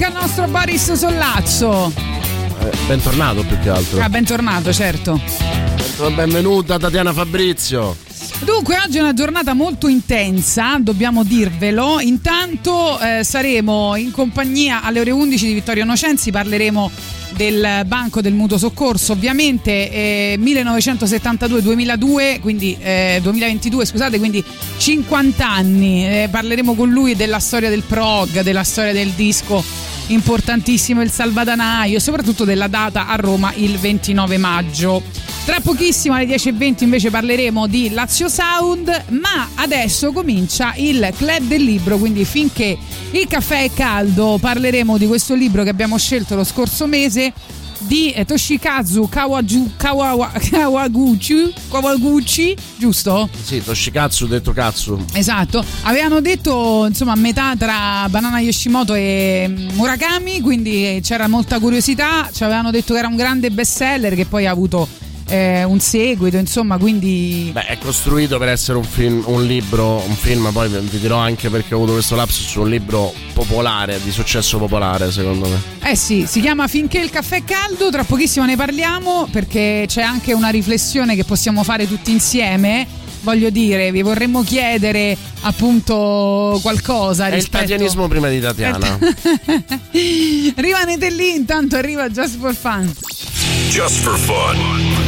Anche al nostro Boris Sollazzo. Eh, bentornato più che altro. Ah, bentornato, certo. Benvenuta Tatiana Fabrizio. Dunque, oggi è una giornata molto intensa, dobbiamo dirvelo. Intanto eh, saremo in compagnia alle ore 11 di Vittorio Nocenzi, parleremo del Banco del Mutuo Soccorso, ovviamente eh, 1972-2002, quindi eh, 2022, scusate, quindi 50 anni. Eh, parleremo con lui della storia del prog, della storia del disco importantissimo il Salvadanaio e soprattutto della data a Roma il 29 maggio. Tra pochissimo alle 10.20 invece parleremo di Lazio Sound, ma adesso comincia il club del libro, quindi finché il caffè è caldo parleremo di questo libro che abbiamo scelto lo scorso mese di eh, Toshikazu Kawaju, Kawawa, Kawaguchi, Kawaguchi, giusto? Sì, Toshikatsu detto cazzo. Esatto, avevano detto insomma a metà tra Banana Yoshimoto e Murakami, quindi c'era molta curiosità, ci avevano detto che era un grande bestseller che poi ha avuto eh, un seguito, insomma, quindi Beh, è costruito per essere un film, un libro, un film, poi vi dirò anche perché ho avuto questo lapsus, un libro popolare, di successo popolare, secondo me. Eh sì, si chiama Finché il caffè è caldo, tra pochissimo ne parliamo perché c'è anche una riflessione che possiamo fare tutti insieme. Voglio dire, vi vorremmo chiedere appunto qualcosa È il rispetto... tatianismo prima di Tatiana. Rimanete lì, intanto arriva Just for Fun. Just for fun.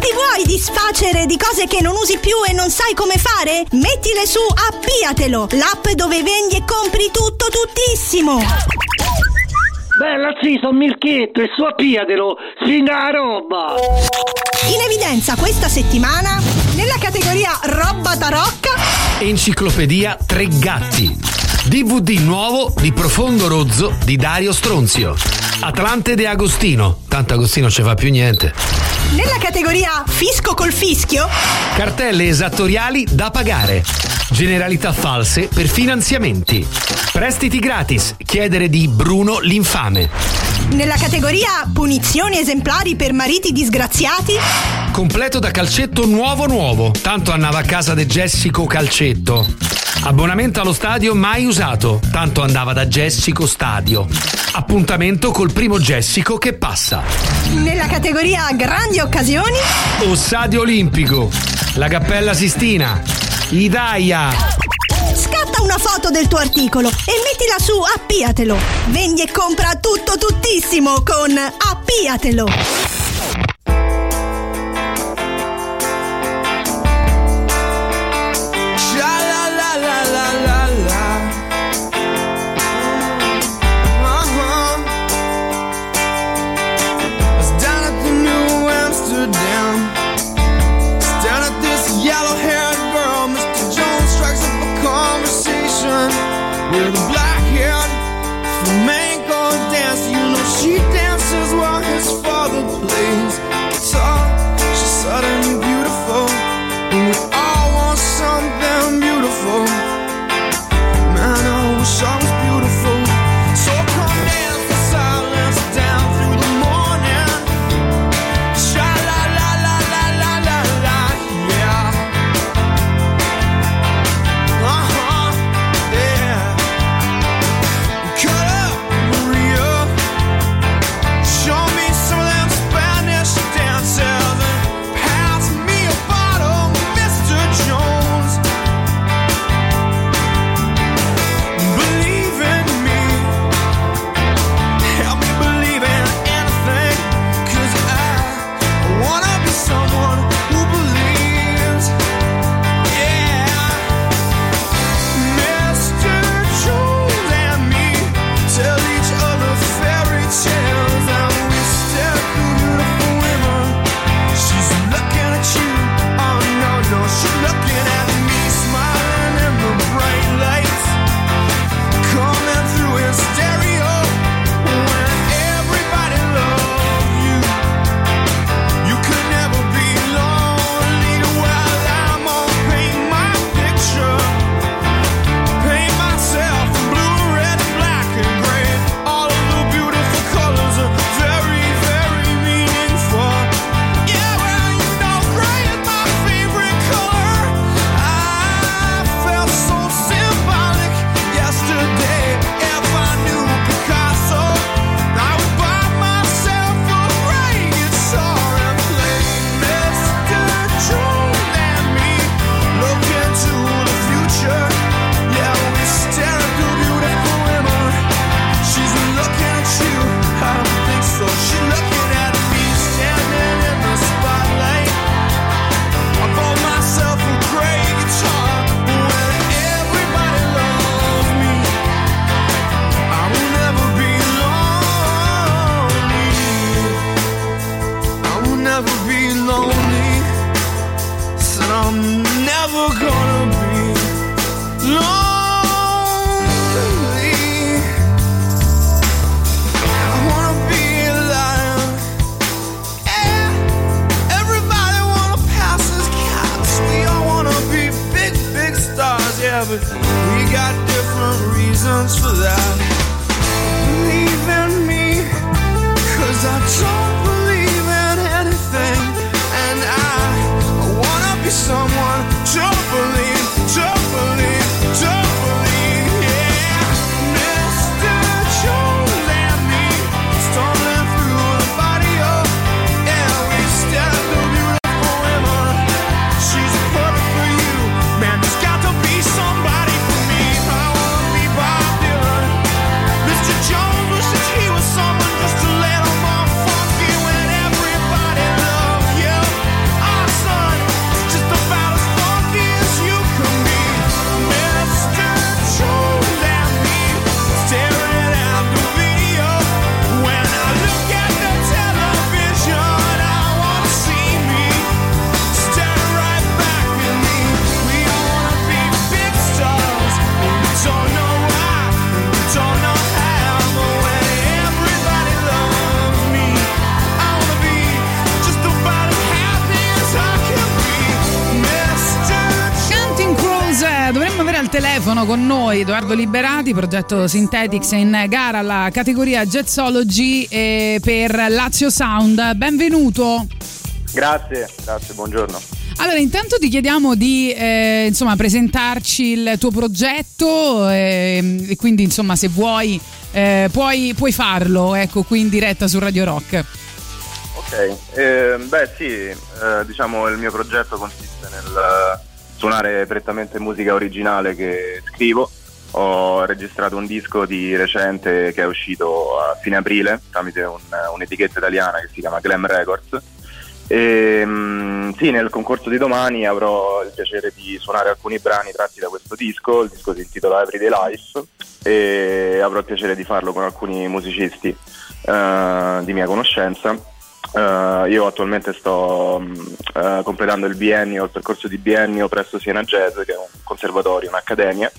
Ti vuoi disfacere di cose che non usi più e non sai come fare? Mettile su Appiatelo, l'app dove vendi e compri tutto tuttissimo. Bella sì, sono Mirchetto e su appiatelo, sfinga la roba! In evidenza questa settimana, nella categoria Roba Tarocca, Enciclopedia Tre Gatti. DVD nuovo di Profondo Rozzo di Dario Stronzio. Atlante De Agostino. Tanto Agostino ci fa più niente. Nella categoria Fisco col fischio, Cartelle esattoriali da pagare. Generalità false per finanziamenti. Prestiti gratis. Chiedere di Bruno l'infame. nella categoria Punizioni esemplari per mariti disgraziati, Completo da calcetto nuovo nuovo. Tanto andava a casa di Jessico Calcetto. Abbonamento allo stadio mai usato. Tanto andava da Jessico Stadio. Appuntamento col primo Jessico che passa. nella categoria Grandi occasioni, Ossadio Olimpico. La Cappella Sistina. Idaia. scatta una foto del tuo articolo e mettila su Appiatelo. Vendi e compra tutto tuttissimo con Appiatelo. Telefono con noi Edoardo Liberati, progetto Synthetics in gara alla categoria Jazzology eh, per Lazio Sound. Benvenuto. Grazie, grazie, buongiorno. Allora, intanto ti chiediamo di eh, insomma, presentarci il tuo progetto eh, e quindi insomma se vuoi eh, puoi, puoi farlo ecco, qui in diretta su Radio Rock. Ok, eh, beh sì, eh, diciamo il mio progetto consiste nel suonare prettamente musica originale che scrivo. Ho registrato un disco di recente che è uscito a fine aprile tramite un- un'etichetta italiana che si chiama Glam Records. E, mm, sì, nel concorso di domani avrò il piacere di suonare alcuni brani tratti da questo disco, il disco si intitola Everyday Life e avrò il piacere di farlo con alcuni musicisti eh, di mia conoscenza. Eh, io attualmente sto eh, completando il biennio, il percorso di biennio presso Siena Jazz, che è un conservatorio, un'accademia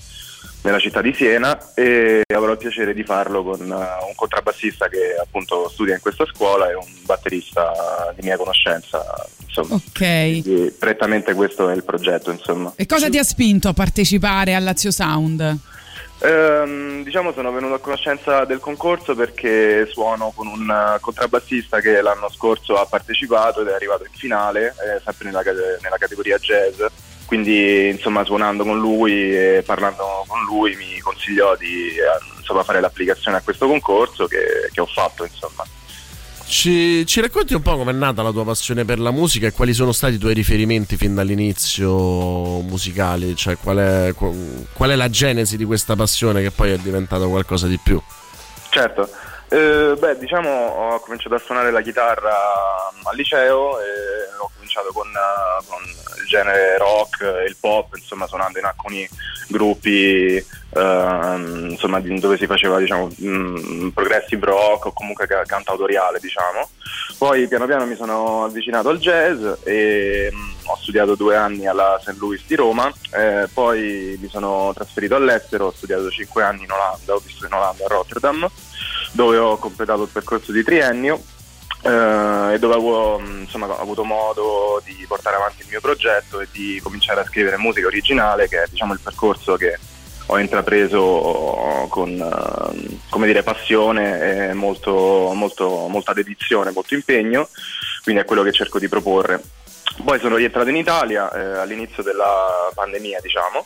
nella città di Siena e avrò il piacere di farlo con eh, un contrabbassista che appunto studia in questa scuola e un batterista di mia conoscenza, insomma. Ok. Quindi, prettamente questo è il progetto, insomma. E cosa ti ha spinto a partecipare al Lazio Sound? Ehm, diciamo sono venuto a conoscenza del concorso perché suono con un eh, contrabbassista che l'anno scorso ha partecipato ed è arrivato in finale, eh, sempre nella, nella categoria jazz. Quindi insomma suonando con lui e parlando con lui mi consigliò di eh, insomma, fare l'applicazione a questo concorso che, che ho fatto insomma. Ci, ci racconti un po' com'è nata la tua passione per la musica e quali sono stati i tuoi riferimenti fin dall'inizio musicali? Cioè, qual è, qual è la genesi di questa passione che poi è diventata qualcosa di più? Certo, Eh, beh diciamo ho cominciato a suonare la chitarra al liceo e ho cominciato con, eh, con il genere rock e il pop, insomma suonando in alcuni gruppi ehm, insomma, dove si faceva diciamo, mm, progressive rock o comunque ca- cantautoriale diciamo. Poi piano piano mi sono avvicinato al jazz e mm, ho studiato due anni alla St. Louis di Roma, eh, poi mi sono trasferito all'estero, ho studiato cinque anni in Olanda, ho vissuto in Olanda a Rotterdam dove ho completato il percorso di triennio eh, e dove avevo, mh, insomma, ho avuto modo di portare avanti il mio progetto e di cominciare a scrivere musica originale, che è diciamo, il percorso che ho intrapreso con eh, dire, passione e molto, molto, molta dedizione, molto impegno, quindi è quello che cerco di proporre. Poi sono rientrato in Italia eh, all'inizio della pandemia, diciamo,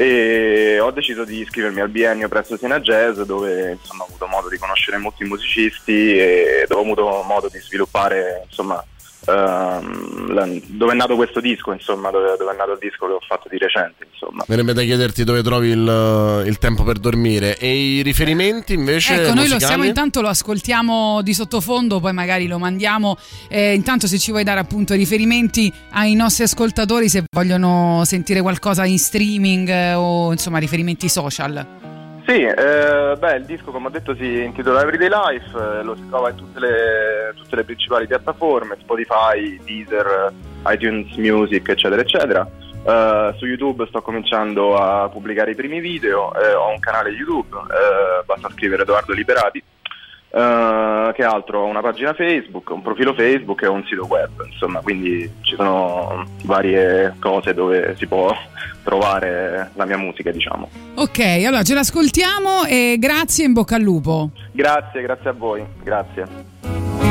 e ho deciso di iscrivermi al biennio presso Siena Jazz dove insomma, ho avuto modo di conoscere molti musicisti e dove ho avuto modo di sviluppare insomma, ehm, la- dove è nato questo disco, insomma, dove, dove è nato il disco che ho fatto di recente. Insomma. Verrebbe da chiederti dove trovi il, il tempo per dormire. E i riferimenti invece? Ecco, noi lo musicali? stiamo intanto lo ascoltiamo di sottofondo, poi magari lo mandiamo. Eh, intanto se ci vuoi dare appunto riferimenti ai nostri ascoltatori se vogliono sentire qualcosa in streaming eh, o insomma riferimenti social. Sì, eh, beh, il disco come ho detto si intitola Everyday Life, eh, lo si trova in tutte le, tutte le principali piattaforme, Spotify, Deezer, iTunes Music, eccetera, eccetera. Eh, su YouTube sto cominciando a pubblicare i primi video, eh, ho un canale YouTube, eh, basta scrivere Edoardo Liberati Eh, che altro? Ho una pagina Facebook, un profilo Facebook e un sito web, insomma, quindi ci sono varie cose dove si può trovare la mia musica, diciamo. Ok, allora ce l'ascoltiamo e grazie in bocca al lupo. Grazie, grazie a voi, grazie.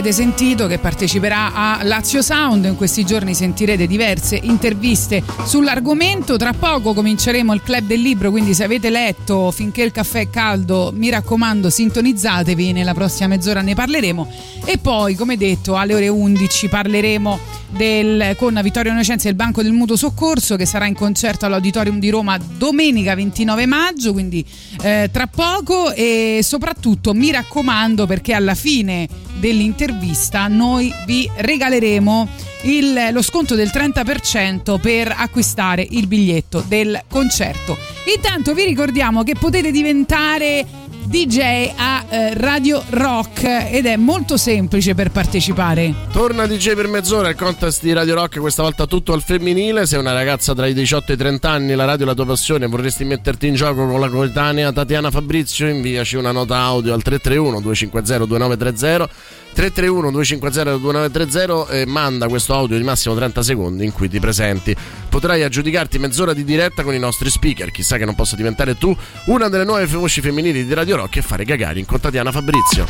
Avete sentito che parteciperà a Lazio Sound. In questi giorni sentirete diverse interviste sull'argomento. Tra poco cominceremo il club del libro quindi se avete letto finché il caffè è caldo mi raccomando sintonizzatevi nella prossima mezz'ora ne parleremo. E poi come detto alle ore 11 parleremo del, con Vittorio Innocenzi del Banco del Mutuo Soccorso che sarà in concerto all'Auditorium di Roma domenica 29 maggio, quindi eh, tra poco. E soprattutto mi raccomando perché alla fine dell'intervista noi vi regaleremo il, lo sconto del 30% per acquistare il biglietto del concerto. Intanto vi ricordiamo che potete diventare DJ a eh, Radio Rock ed è molto semplice per partecipare. Torna DJ per mezz'ora il contest di Radio Rock, questa volta tutto al femminile. Sei una ragazza tra i 18 e i 30 anni, la radio è la tua passione, vorresti metterti in gioco con la coetanea Tatiana Fabrizio, inviaci una nota audio al 331 250 2930 331 250 2930 e manda questo audio di massimo 30 secondi in cui ti presenti. Potrai aggiudicarti mezz'ora di diretta con i nostri speaker. Chissà che non possa diventare tu una delle nuove voci femminili di Radio Rock e fare cagare in con Tatiana Fabrizio.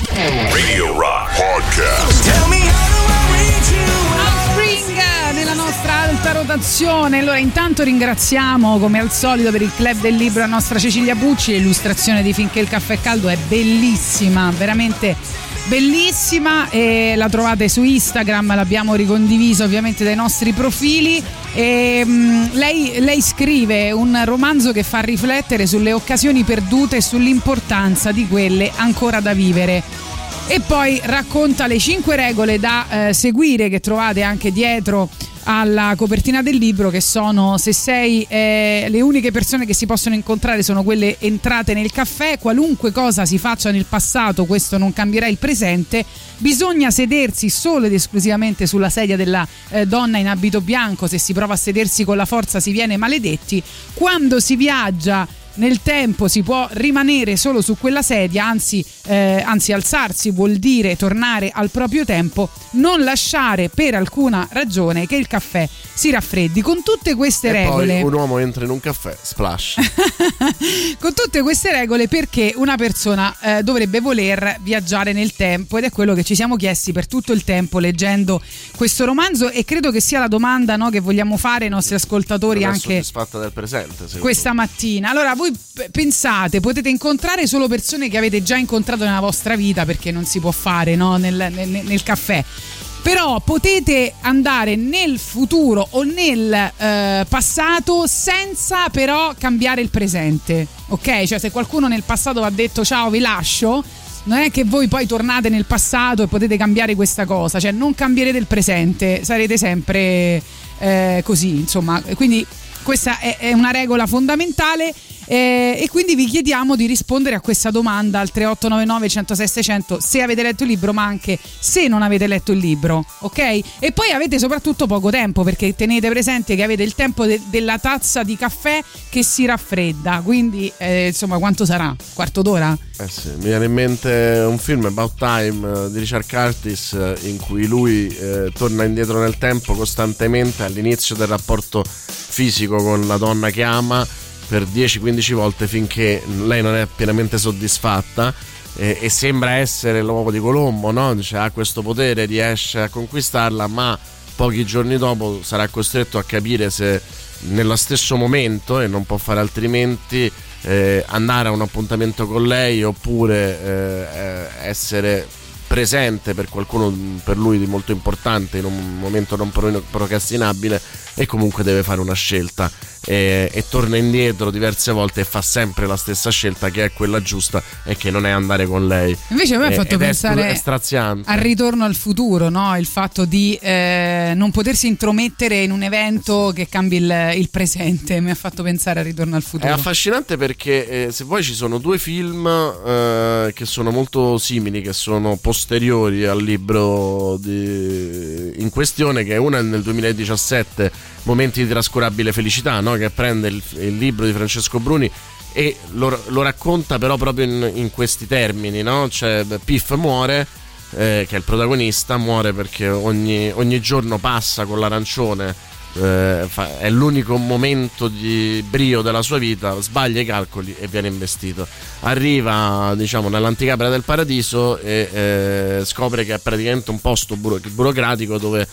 Radio Rock Podcast. Spring nella nostra alta rotazione. Allora, intanto ringraziamo come al solito per il club del libro la nostra Cecilia Pucci. L'illustrazione di Finché il caffè è caldo è bellissima, veramente bellissima. E la trovate su Instagram, l'abbiamo ricondiviso ovviamente dai nostri profili. E, mh, lei, lei scrive un romanzo che fa riflettere sulle occasioni perdute e sull'importanza di quelle ancora da vivere. e poi racconta le cinque regole da eh, seguire che trovate anche dietro alla copertina del libro che sono se sei eh, le uniche persone che si possono incontrare sono quelle entrate nel caffè. Qualunque cosa si faccia nel passato questo non cambierà il presente. Bisogna sedersi solo ed esclusivamente sulla sedia della eh, donna in abito bianco. Se si prova a sedersi con la forza si viene maledetti. Quando si viaggia nel tempo si può rimanere solo su quella sedia, anzi, eh, anzi alzarsi vuol dire tornare al proprio tempo, non lasciare per alcuna ragione che il caffè si raffreddi. Con tutte queste e regole... Poi un uomo entra in un caffè, splash. con tutte queste regole perché una persona eh, dovrebbe voler viaggiare nel tempo ed è quello che ci siamo chiesti per tutto il tempo leggendo questo romanzo e credo che sia la domanda no, che vogliamo fare ai nostri ascoltatori anche soddisfatta del presente. questa mattina. Allora voi pensate, potete incontrare solo persone che avete già incontrato nella vostra vita perché non si può fare no? nel, nel, nel caffè. Però potete andare nel futuro o nel eh, passato senza però cambiare il presente ok? Cioè se qualcuno nel passato vi ha detto ciao vi lascio non è che voi poi tornate nel passato e potete cambiare questa cosa. Cioè non cambierete il presente sarete sempre eh, così insomma. Quindi questa è, è una regola fondamentale eh, e quindi vi chiediamo di rispondere a questa domanda al 3899 106 600 se avete letto il libro ma anche se non avete letto il libro ok? E poi avete soprattutto poco tempo perché tenete presente che avete il tempo de- della tazza di caffè che si raffredda quindi eh, insomma quanto sarà? Quarto d'ora? Eh sì, mi viene in mente un film About Time di Richard Curtis in cui lui eh, torna indietro nel tempo costantemente all'inizio del rapporto fisico con la donna che ama per 10-15 volte finché lei non è pienamente soddisfatta eh, e sembra essere l'uomo di Colombo, no? Dice, ha questo potere, riesce a conquistarla, ma pochi giorni dopo sarà costretto a capire se nello stesso momento, e non può fare altrimenti, eh, andare a un appuntamento con lei oppure eh, essere presente per qualcuno per lui di molto importante in un momento non procrastinabile e comunque deve fare una scelta e, e, torna indietro diverse volte e fa sempre la stessa scelta che è quella giusta e che non è andare con lei invece a me ha fatto pensare è al ritorno al futuro no? il fatto di eh, non potersi intromettere in un evento che cambi il, il, presente mi ha fatto pensare al ritorno al futuro è affascinante perché eh, se vuoi ci sono due film eh, che sono molto simili che sono post posteriori al libro di... in questione, che è una nel 2017, Momenti di trascurabile felicità, no? Che prende il, il, libro di Francesco Bruni e lo, lo racconta però proprio in, in questi termini, no? cioè Piff muore, eh, che è il protagonista, muore perché ogni, ogni giorno passa con l'arancione eh, fa, è l'unico momento di brio della sua vita, sbaglia i calcoli e viene investito. Arriva diciamo nell'anticamera del paradiso e eh, scopre che è praticamente un posto buro- burocratico dove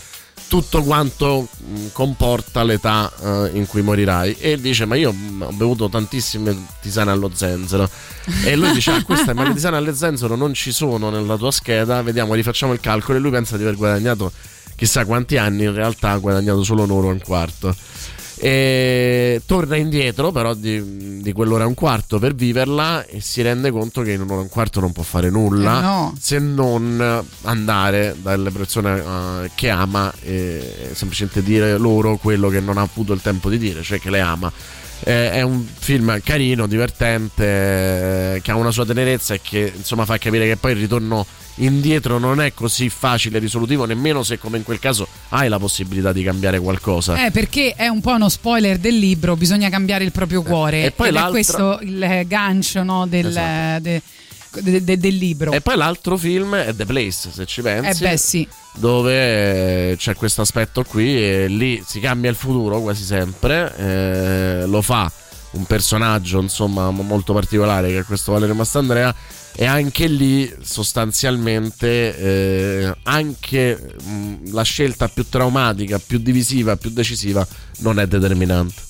tutto quanto comporta l'età uh, in cui morirai. E dice ma io ho bevuto tantissime tisane allo zenzero. E lui dice ah queste ma le tisane allo zenzero non ci sono nella tua scheda. Vediamo rifacciamo il calcolo. E lui pensa di aver guadagnato chissà quanti anni, in realtà ha guadagnato solo un'ora e un quarto. E torna indietro però di, di, quell'ora e un quarto per viverla e si rende conto che in un'ora e un quarto non può fare nulla eh no. se non andare dalle persone uh, che ama e semplicemente dire loro quello che non ha avuto il tempo di dire, cioè che le ama. Eh, è un film carino, divertente, eh, che ha una sua tenerezza e che insomma fa capire che poi il ritorno indietro non è così facile e risolutivo, nemmeno se come in quel caso hai la possibilità di cambiare qualcosa. Eh, perché è un po' uno spoiler del libro, bisogna cambiare il proprio cuore. Eh, e poi è questo il gancio no, del, esatto. de, de, de, del, libro. E poi l'altro film è The Place, se ci pensi. Eh beh, sì. Dove c'è questo aspetto qui e lì si cambia il futuro quasi sempre, eh, lo fa un personaggio insomma molto particolare che è questo Valerio Mastandrea e anche lì sostanzialmente eh, anche mh, la scelta più traumatica, più divisiva, più decisiva non è determinante.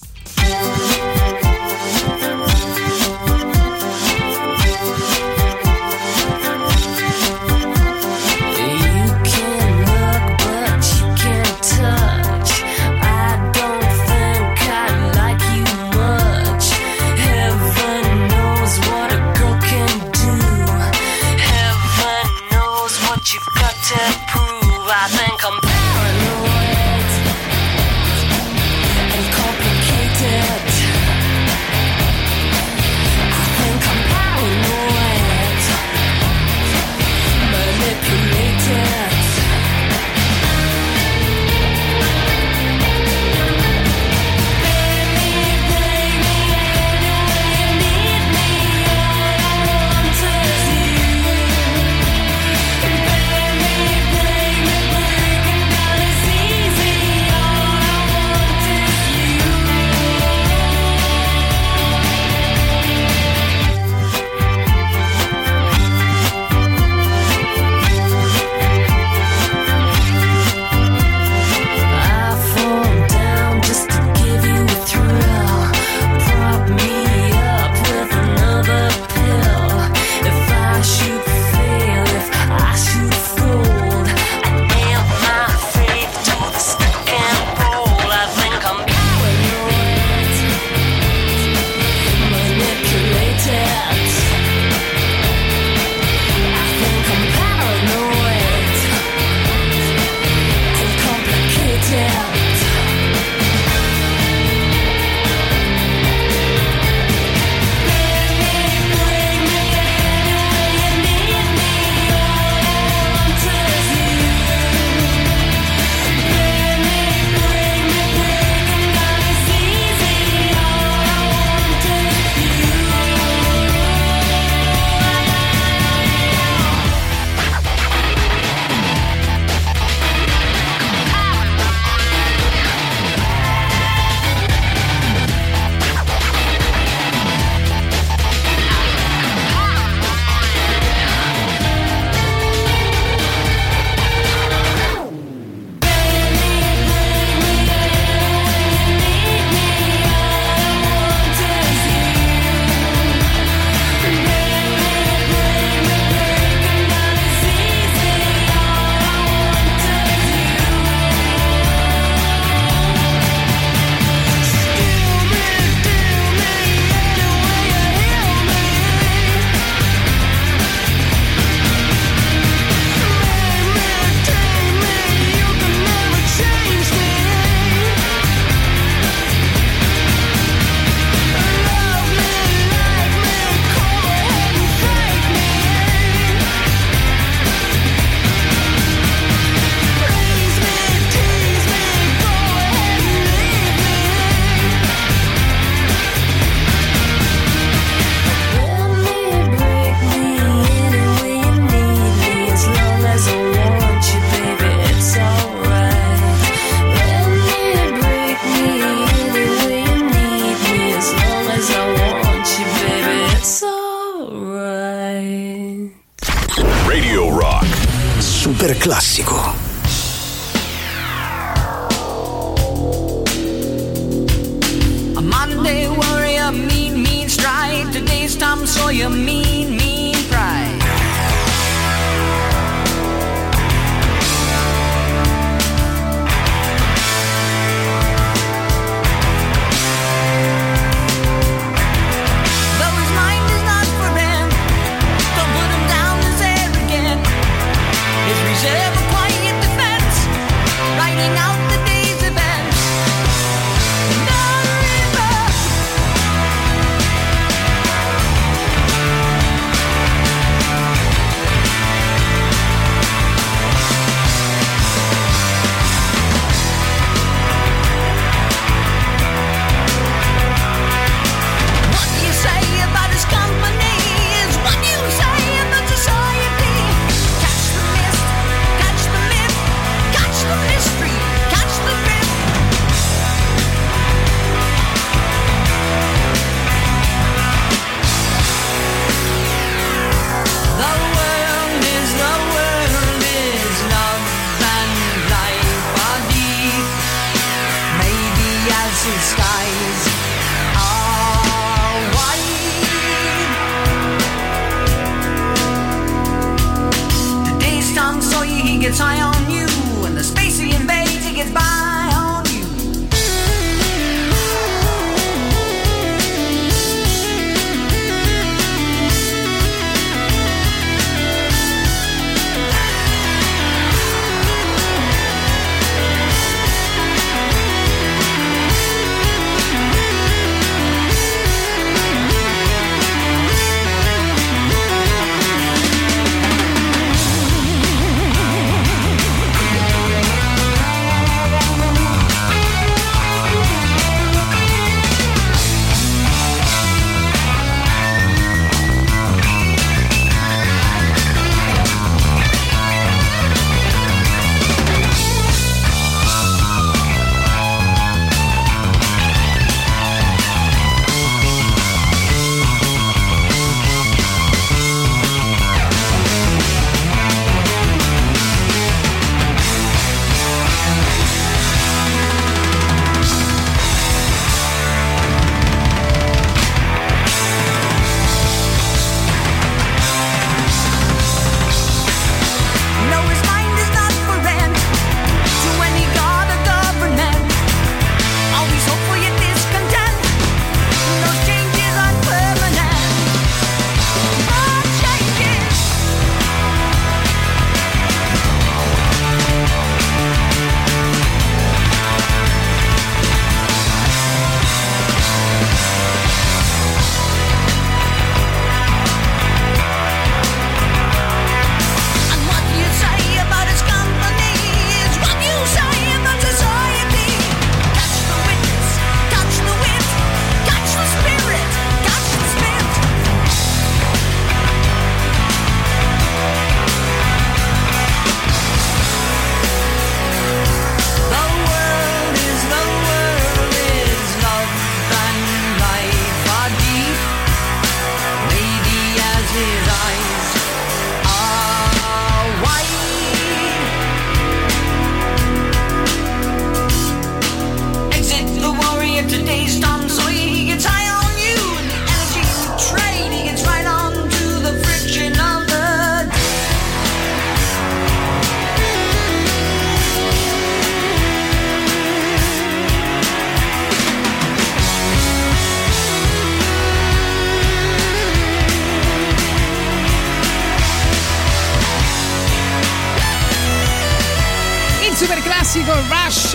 Super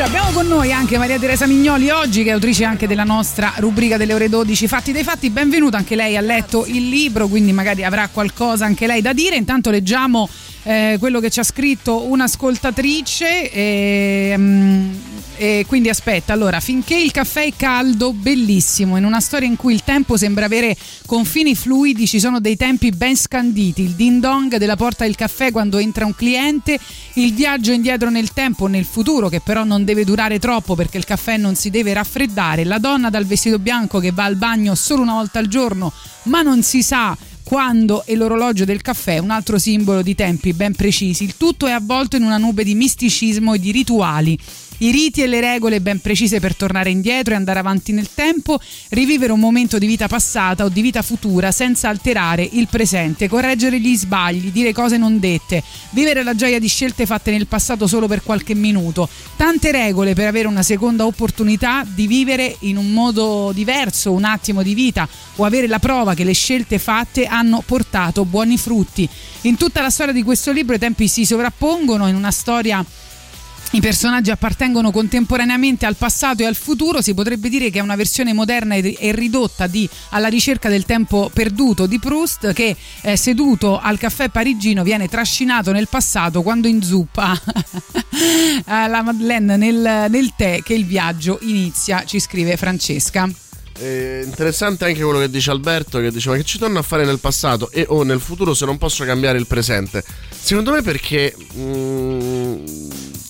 Abbiamo con noi anche Maria Teresa Mignoli oggi, che è autrice anche della nostra rubrica delle ore 12 Fatti dei Fatti. Benvenuta, anche lei ha letto il libro, quindi magari avrà qualcosa anche lei da dire. Intanto leggiamo eh, quello che ci ha scritto un'ascoltatrice. E, mm, e quindi aspetta, allora, finché il caffè è caldo, bellissimo. In una storia in cui il tempo sembra avere confini fluidi, ci sono dei tempi ben scanditi. Il ding dong della porta del caffè quando entra un cliente, il viaggio indietro nel tempo, nel futuro, che però non deve durare troppo perché il caffè non si deve raffreddare. La donna dal vestito bianco che va al bagno solo una volta al giorno, ma non si sa quando e l'orologio del caffè, un altro simbolo di tempi ben precisi. Il tutto è avvolto in una nube di misticismo e di rituali. I riti e le regole ben precise per tornare indietro e andare avanti nel tempo, rivivere un momento di vita passata o di vita futura senza alterare il presente, correggere gli sbagli, dire cose non dette, vivere la gioia di scelte fatte nel passato solo per qualche minuto. Tante regole per avere una seconda opportunità di vivere in un modo diverso, un attimo di vita o avere la prova che le scelte fatte hanno portato buoni frutti. In tutta la storia di questo libro i tempi si sovrappongono in una storia i personaggi appartengono contemporaneamente al passato e al futuro, si potrebbe dire che è una versione moderna e ridotta di Alla ricerca del tempo perduto di Proust che eh, seduto al caffè parigino viene trascinato nel passato quando inzuppa la Madeleine nel, nel tè che il viaggio inizia, ci scrive Francesca. Eh, interessante anche quello che dice Alberto, che diceva che ci torno a fare nel passato e o nel futuro se non posso cambiare il presente. Secondo me perché mm,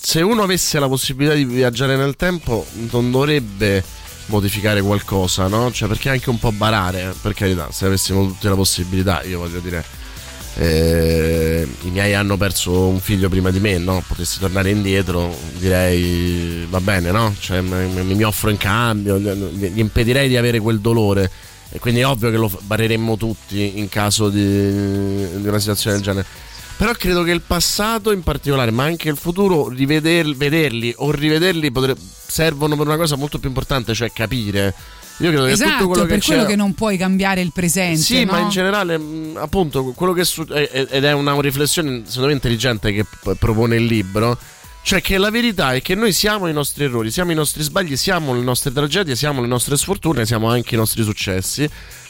se uno avesse la possibilità di viaggiare nel tempo non dovrebbe modificare qualcosa, no? Cioè perché anche un po' barare, per carità, se avessimo tutte la possibilità, io voglio dire... eh, I miei hanno perso un figlio prima di me, no? Potessi tornare indietro, direi va bene, no? Cioè, mi, mi- offro in cambio, gli, gli impedirei di avere quel dolore. E quindi è ovvio che lo bareremmo tutti in caso di, di una situazione del genere. Però credo che il passato in particolare, ma anche il futuro, riveder- vederli o rivederli potre- servono per una cosa molto più importante, cioè capire. Io credo che tutto Esatto, quello per che quello c'è. che non puoi cambiare il presente. Sì, no? ma in generale, appunto, quello che su- è- è- ed è una riflessione secondo me intelligente che propone il libro. Cioè che la verità è che noi siamo i nostri errori, siamo i nostri sbagli, siamo le nostre tragedie, siamo le nostre sfortune, siamo anche i nostri successi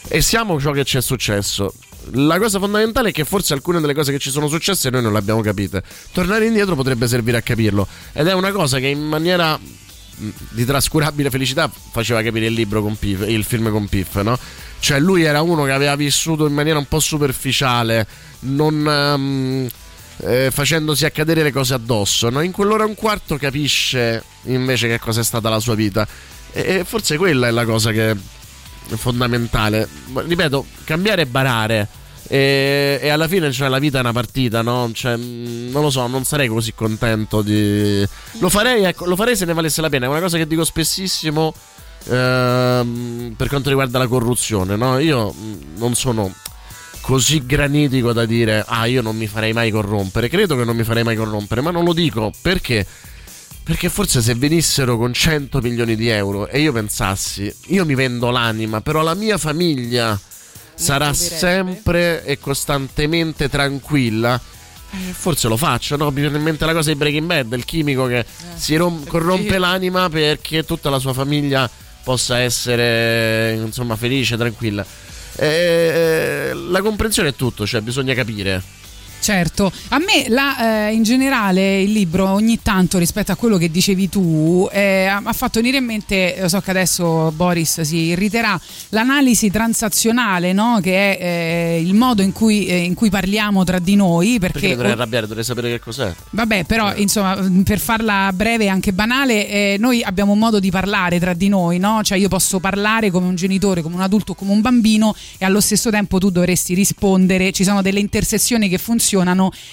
e siamo ciò che ci è successo. La cosa fondamentale è che forse alcune delle cose che ci sono successe noi non le abbiamo capite. Tornare indietro potrebbe servire a capirlo ed è una cosa che in maniera mh, di trascurabile felicità faceva capire il libro con Piff, il film con Piff, no? Cioè lui era uno che aveva vissuto in maniera un po' superficiale, non ehm, eh, facendosi accadere le cose addosso, no? In quell'ora e un quarto capisce invece che cosa è stata la sua vita e, e forse quella è la cosa che fondamentale. Ripeto, cambiare e barare. E, e alla fine cioè, la vita è una partita, no? Cioè, mh, non lo so, non sarei così contento di. Lo farei, ecco, lo farei se ne valesse la pena. È una cosa che dico spessissimo ehm, per quanto riguarda la corruzione, no? Io mh, non sono così granitico da dire ah io non mi farei mai corrompere credo che non mi farei mai corrompere ma non lo dico perché perché forse se venissero con 100 milioni di euro e io pensassi io mi vendo l'anima però la mia famiglia sarà sempre e costantemente tranquilla eh, forse lo faccio, no? Mi viene in mente la cosa di Breaking Bad, il chimico che si rom- corrompe l'anima perché tutta la sua famiglia possa essere insomma felice, tranquilla. Eh, la comprensione è tutto, cioè bisogna capire. Certo, a me la, eh, in generale il libro ogni tanto rispetto a quello che dicevi tu eh, ha fatto venire in mente, lo so che adesso Boris si irriterà, l'analisi transazionale, no? che è eh, il modo in cui, eh, in cui parliamo tra di noi, Perché perché... dovrei arrabbiare, dovrei sapere che cos'è. Vabbè, però insomma, per farla breve e anche banale, eh, noi abbiamo un modo di parlare tra di noi, no? Cioè io posso parlare come un genitore, come un adulto, come un bambino e allo stesso tempo tu dovresti rispondere, ci sono delle intersezioni che funzionano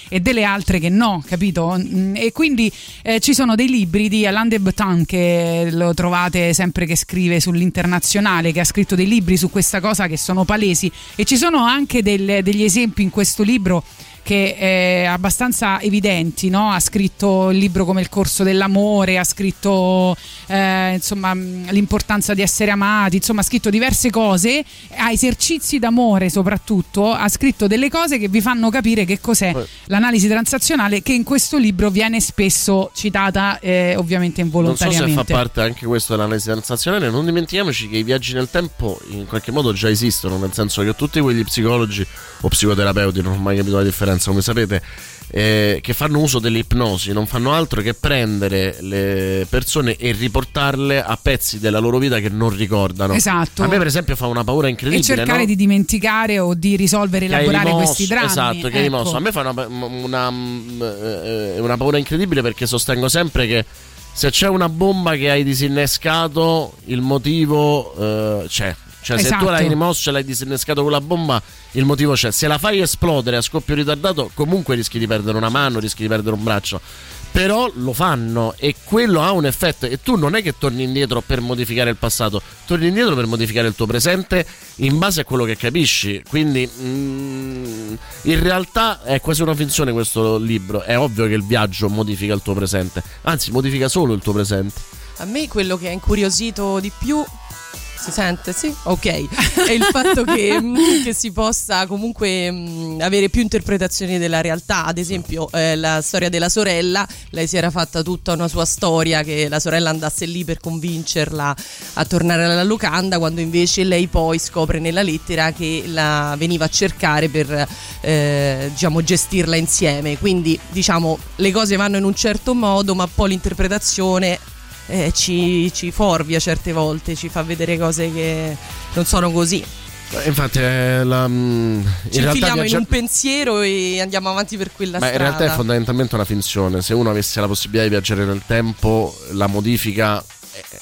e delle altre che no, capito? Mm, E quindi eh, ci sono dei libri di Alain de Botton che lo trovate sempre che scrive sull'internazionale, che ha scritto dei libri su questa cosa che sono palesi e ci sono anche del- degli esempi in questo libro che è abbastanza evidenti, no? ha scritto il libro come Il corso dell'amore, ha scritto eh, insomma, mh, l'importanza di essere amati, insomma ha scritto diverse cose, ha esercizi d'amore soprattutto, ha scritto delle cose che vi fanno capire che cos'è l'analisi transazionale che in questo libro viene spesso citata eh, ovviamente Non so se involontariamente. fa parte anche questo dell'analisi transazionale, non dimentichiamoci che i viaggi nel tempo in qualche modo già esistono, nel senso che tutti quegli psicologi o psicoterapeuti, non ho mai capito la differenza, come sapete, eh, che fanno uso dell'ipnosi non fanno altro che prendere le persone e riportarle a pezzi della loro vita che non ricordano. Esatto. A me per esempio fa una paura e incredibile. cercare no? di dimenticare o di risolvere e che hai elaborare rimosso- questi drammi. Esatto, che hai ecco. rimosso. A me fa una, una, eh, una paura incredibile perché sostengo sempre che se c'è una bomba che hai disinnescato, il motivo eh, c'è. Cioè, se tu Esatto. l'hai rimosso e l'hai disinnescato con la bomba, il motivo c'è. Se la fai esplodere a scoppio ritardato, comunque rischi di perdere una mano, rischi di perdere un braccio. Però lo fanno e quello ha un effetto. E tu non è che torni indietro per modificare il passato, torni indietro per modificare il tuo presente in base a quello che capisci. Quindi, mm, in realtà è quasi una finzione questo libro. È ovvio che il viaggio modifica il tuo presente, anzi, modifica solo il tuo presente. A me quello che ha incuriosito di più. Si sente? Sì? Ok. È il fatto che, mm, che si possa comunque mm, avere più interpretazioni della realtà. Ad esempio, eh, la storia della sorella, lei si era fatta tutta una sua storia che la sorella andasse lì per convincerla a tornare alla locanda, quando invece lei poi scopre nella lettera che la veniva a cercare per eh, diciamo, gestirla insieme. Quindi, diciamo, le cose vanno in un certo modo, ma poi l'interpretazione eh, ci, ci forvia certe volte, ci fa vedere cose che non sono così. Eh, Infatti, è la, mm, in Ci infiliamo in un pensiero e andiamo avanti per quella Ma in strada. realtà è fondamentalmente una finzione. Se uno avesse la possibilità di viaggiare nel tempo, la modifica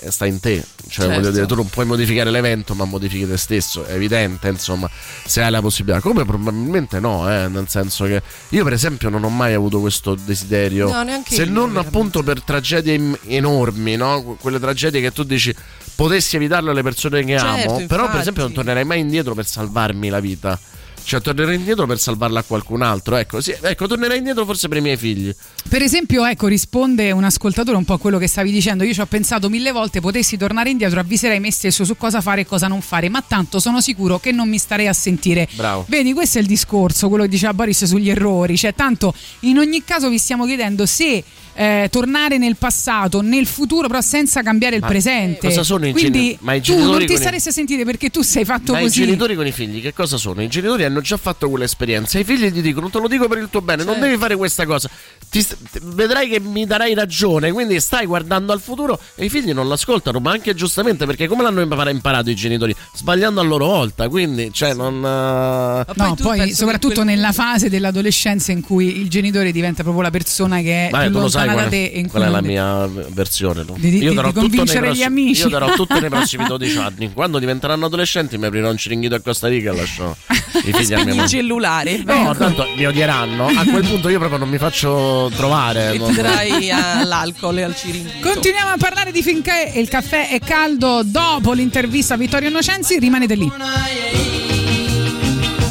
eh, sta in te. Cioè, Certo. voglio dire, tu non puoi modificare l'evento, ma modifichi te stesso. È evidente, insomma, se hai la possibilità. Come probabilmente no, eh, nel senso che io, per esempio, non ho mai avuto questo desiderio. No, neanche se io, non appunto per tragedie enormi, no? Que- Quelle tragedie che tu dici potessi evitarle alle persone che Certo, amo. Però, per infatti. esempio, non tornerei mai indietro per salvarmi la vita. Cioè, tornerei indietro per salvarla a qualcun altro. Ecco, sì, ecco, tornerei indietro forse per i miei figli. Per esempio, ecco, risponde un ascoltatore un po' a quello che stavi dicendo. Io ci ho pensato mille volte, potessi tornare indietro, avviserei me stesso su cosa fare e cosa non fare, ma tanto sono sicuro che non mi starei a sentire. Bravo. Vedi, questo è il discorso, quello che diceva Boris sugli errori. Cioè, tanto in ogni caso vi stiamo chiedendo se eh, tornare nel passato, nel futuro, però senza cambiare il Ma presente. cosa sono i Quindi geni- ma i tu genitori non ti con i- staresti a sentire perché tu sei fatto Ma i così. genitori con i figli che cosa sono? I genitori hanno già fatto quell'esperienza. I figli gli dicono: Te lo dico per il tuo bene, non Certo. devi fare questa cosa. Ti vedrai che mi darai ragione. Quindi stai guardando al futuro e i figli non l'ascoltano, ma anche giustamente perché come l'hanno impara- imparato i genitori? Sbagliando a loro volta. Quindi, cioè, non. eh, No, poi, soprattutto nella fase dell'adolescenza in cui il genitore diventa proprio la persona che è Vabbè, più sai qual te qual è la mia versione. no? Di- di- di darò tutto convincere nei gli prossimi- amici. Io darò tutto nei prossimi 12 anni. Quando diventeranno adolescenti, mi aprirò un ciringhito a Costa Rica e lascio i figli a mia moglie. cellulare. No, tanto mi odieranno. A quel punto io proprio non mi faccio trovare. E non- darai all'alcol e al ciringhito. Continuiamo a parlare di finché il caffè è caldo dopo l'intervista a Vittorio Innocenzi, rimanete lì.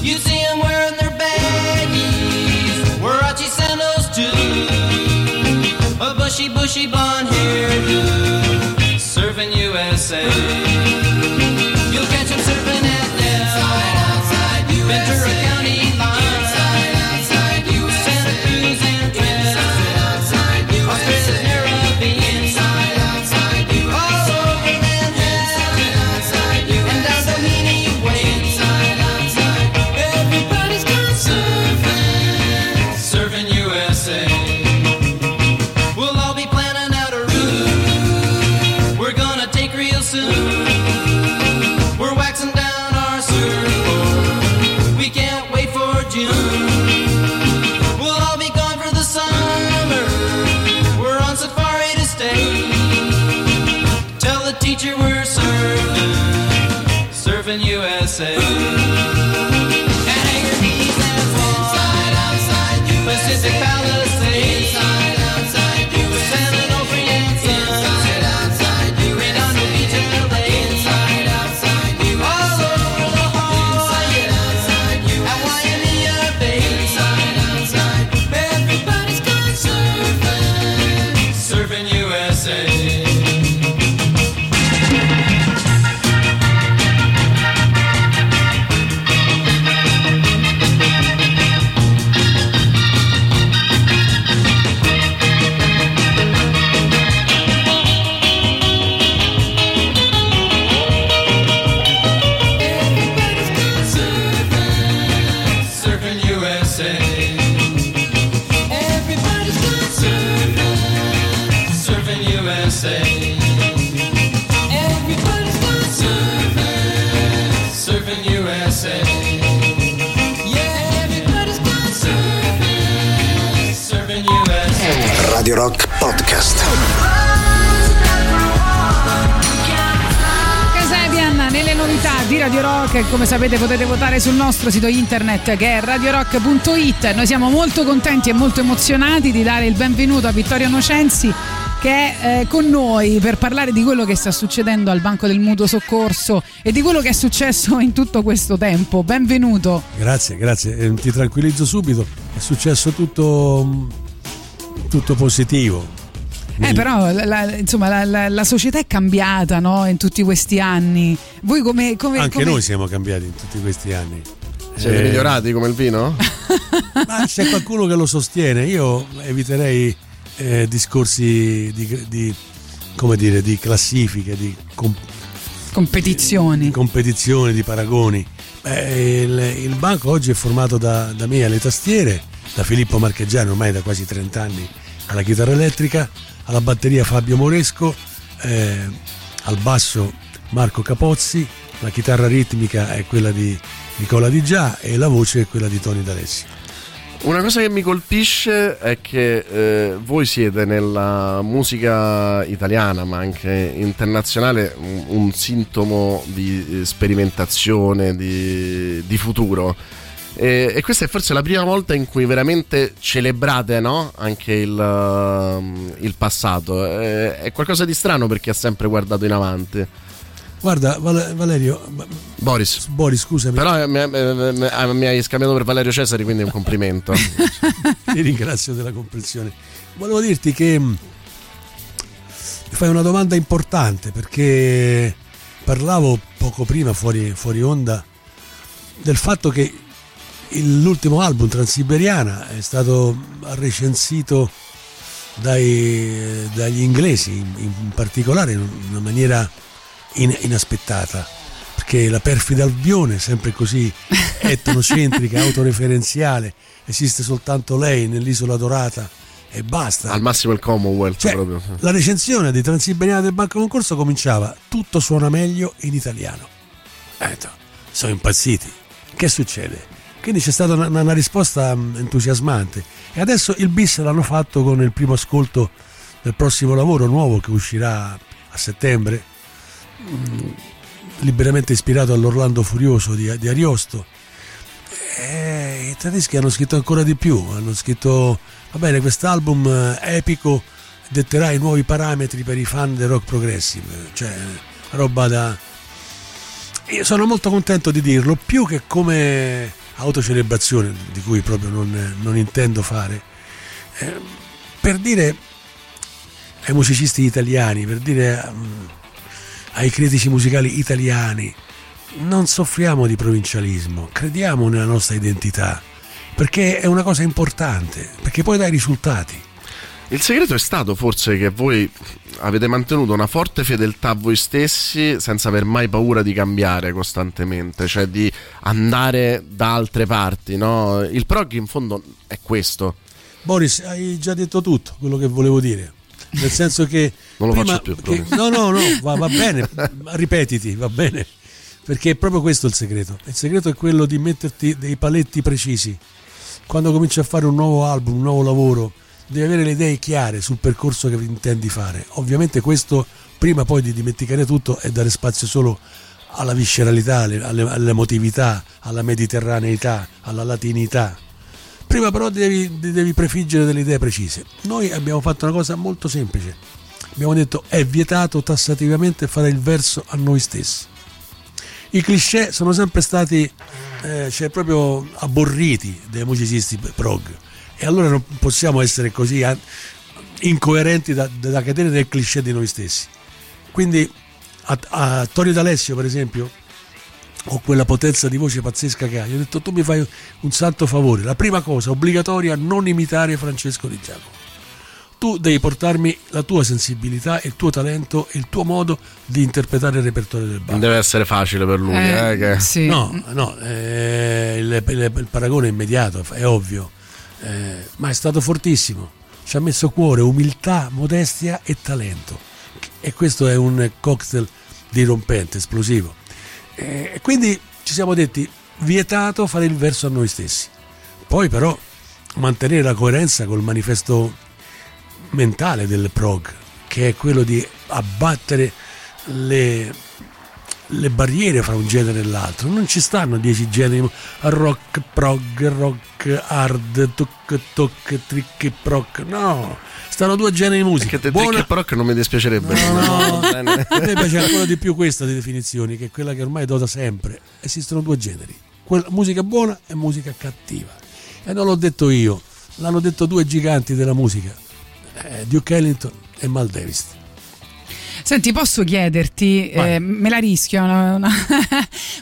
You see a bushy, bushy blonde hairdo, surfing USA. You'll catch them surfing at Dell, Ventura County Podcast. Casabian nelle novità di Radio Rock come sapete potete votare sul nostro sito internet che è radiorock.it noi siamo molto contenti e molto emozionati di dare il benvenuto a Vittorio Nocenzi che è eh, con noi per parlare di quello che sta succedendo al Banco del Mutuo Soccorso e di quello che è successo in tutto questo tempo. Benvenuto. Grazie, grazie. Eh, ti tranquillizzo subito. È successo tutto, mm, tutto positivo. Eh, però la, la- insomma la, la- la società è cambiata no? in tutti questi anni. Voi come... come Anche come- noi siamo cambiati in tutti questi anni. Siete Eh, migliorati come il vino? Ma c'è qualcuno che lo sostiene. Io eviterei eh, discorsi di, di- come dire, di classifiche, di com- competizioni. di competizioni, di paragoni. Beh, il, il banco oggi è formato da, da me alle tastiere, da Filippo Marcheggiano ormai da quasi 30 anni alla chitarra elettrica, alla batteria Fabio Moresco, eh, al basso Marco Capozzi, la chitarra ritmica è quella di Nicola Di Già e la voce è quella di Tony D'Alessio. Una cosa che mi colpisce è che eh, voi siete nella musica italiana, ma anche internazionale, un, un sintomo di sperimentazione, di, di futuro. E, e questa è forse la prima volta in cui veramente celebrate no? anche il, um, il passato. Eh, è qualcosa di strano perché ha sempre guardato in avanti. Guarda Val- Valerio, Boris. Boris scusami. Però eh, mi, mi- mi- mi hai scambiato per Valerio Cesari, quindi è un complimento. ti ringrazio della comprensione. Volevo dirti che mh, mi fai una domanda importante perché parlavo poco prima fuori, fuori onda del fatto che l'ultimo album Transiberiana è stato recensito dai- dagli inglesi in, in particolare in una maniera in- inaspettata perché la perfida Albione sempre così etnocentrica autoreferenziale esiste soltanto lei nell'isola dorata e basta Al massimo il Commonwealth Cioè, proprio. la recensione di Transiberiana del Banco Concorso cominciava tutto suona meglio in italiano. Eh, sono impazziti. Che succede? Quindi c'è stata una, una risposta mm, entusiasmante. E adesso il bis l'hanno fatto con il primo ascolto del prossimo lavoro nuovo che uscirà a settembre, mm, liberamente ispirato all'Orlando Furioso di, di Ariosto. E I tedeschi hanno scritto ancora di più, hanno scritto, va bene, quest'album eh, epico detterà i nuovi parametri per i fan del rock progressive, cioè roba da... Io sono molto contento di dirlo, più che come autocelebrazione, di cui proprio non, non intendo fare, eh, per dire ai musicisti italiani, per dire mm, ai critici musicali italiani, non soffriamo di provincialismo, crediamo nella nostra identità, perché è una cosa importante, perché poi dai risultati. Il segreto è stato forse che voi avete mantenuto una forte fedeltà a voi stessi senza aver mai paura di cambiare costantemente, cioè di andare da altre parti, no? Il prog in fondo è questo. Boris, hai già detto tutto quello che volevo dire. Nel senso che. Non lo faccio più, che- no, no, no, va, va bene, ripetiti, va bene. Perché è proprio questo il segreto. Il segreto è quello di metterti dei paletti precisi. Quando cominci a fare un nuovo album, un nuovo lavoro, devi avere le idee chiare sul percorso che intendi fare. Ovviamente questo, prima poi di dimenticare tutto, è dare spazio solo alla visceralità, alle- alle- all'emotività, alla mediterraneità, alla latinità. Prima però devi, devi prefiggere delle idee precise. Noi abbiamo fatto una cosa molto semplice. Abbiamo detto è vietato tassativamente fare il verso a noi stessi. I cliché sono sempre stati eh, cioè proprio abborriti dai musicisti prog e allora non possiamo essere così an- incoerenti da, da cadere nel cliché di noi stessi. Quindi a, a Torio D'Alessio per esempio ho quella potenza di voce pazzesca che ha. Gli ho detto tu mi fai un santo favore. La prima cosa obbligatoria non imitare Francesco Di Giacomo. Tu devi portarmi la tua sensibilità, il tuo talento e il tuo modo di interpretare il repertorio del Non bar. deve essere facile per lui, eh, che- No, no, eh, il, il- il paragone è immediato, è ovvio, eh, ma è stato fortissimo. Ci ha messo cuore, umiltà, modestia e talento. E questo è un cocktail dirompente, esplosivo. Eh, E quindi ci siamo detti, vietato fare il verso a noi stessi. Poi però mantenere la coerenza col manifesto mentale del prog, che è quello di abbattere le, le barriere fra un genere e l'altro. Non ci stanno dieci generi, rock, prog, rock, hard, toc, toc, trick, proc. No, stanno due generi di musica. Te Buona- Trick e Proc non mi dispiacerebbe. No, Va bene. a me piace ancora di più questa di definizioni, che è quella che ormai dota sempre. Esistono due generi, quella, musica buona e musica cattiva. E non l'ho detto io, l'hanno detto due giganti della musica, eh, Duke Ellington e Mal Davis. Senti, posso chiederti, eh, me la rischio, una- una-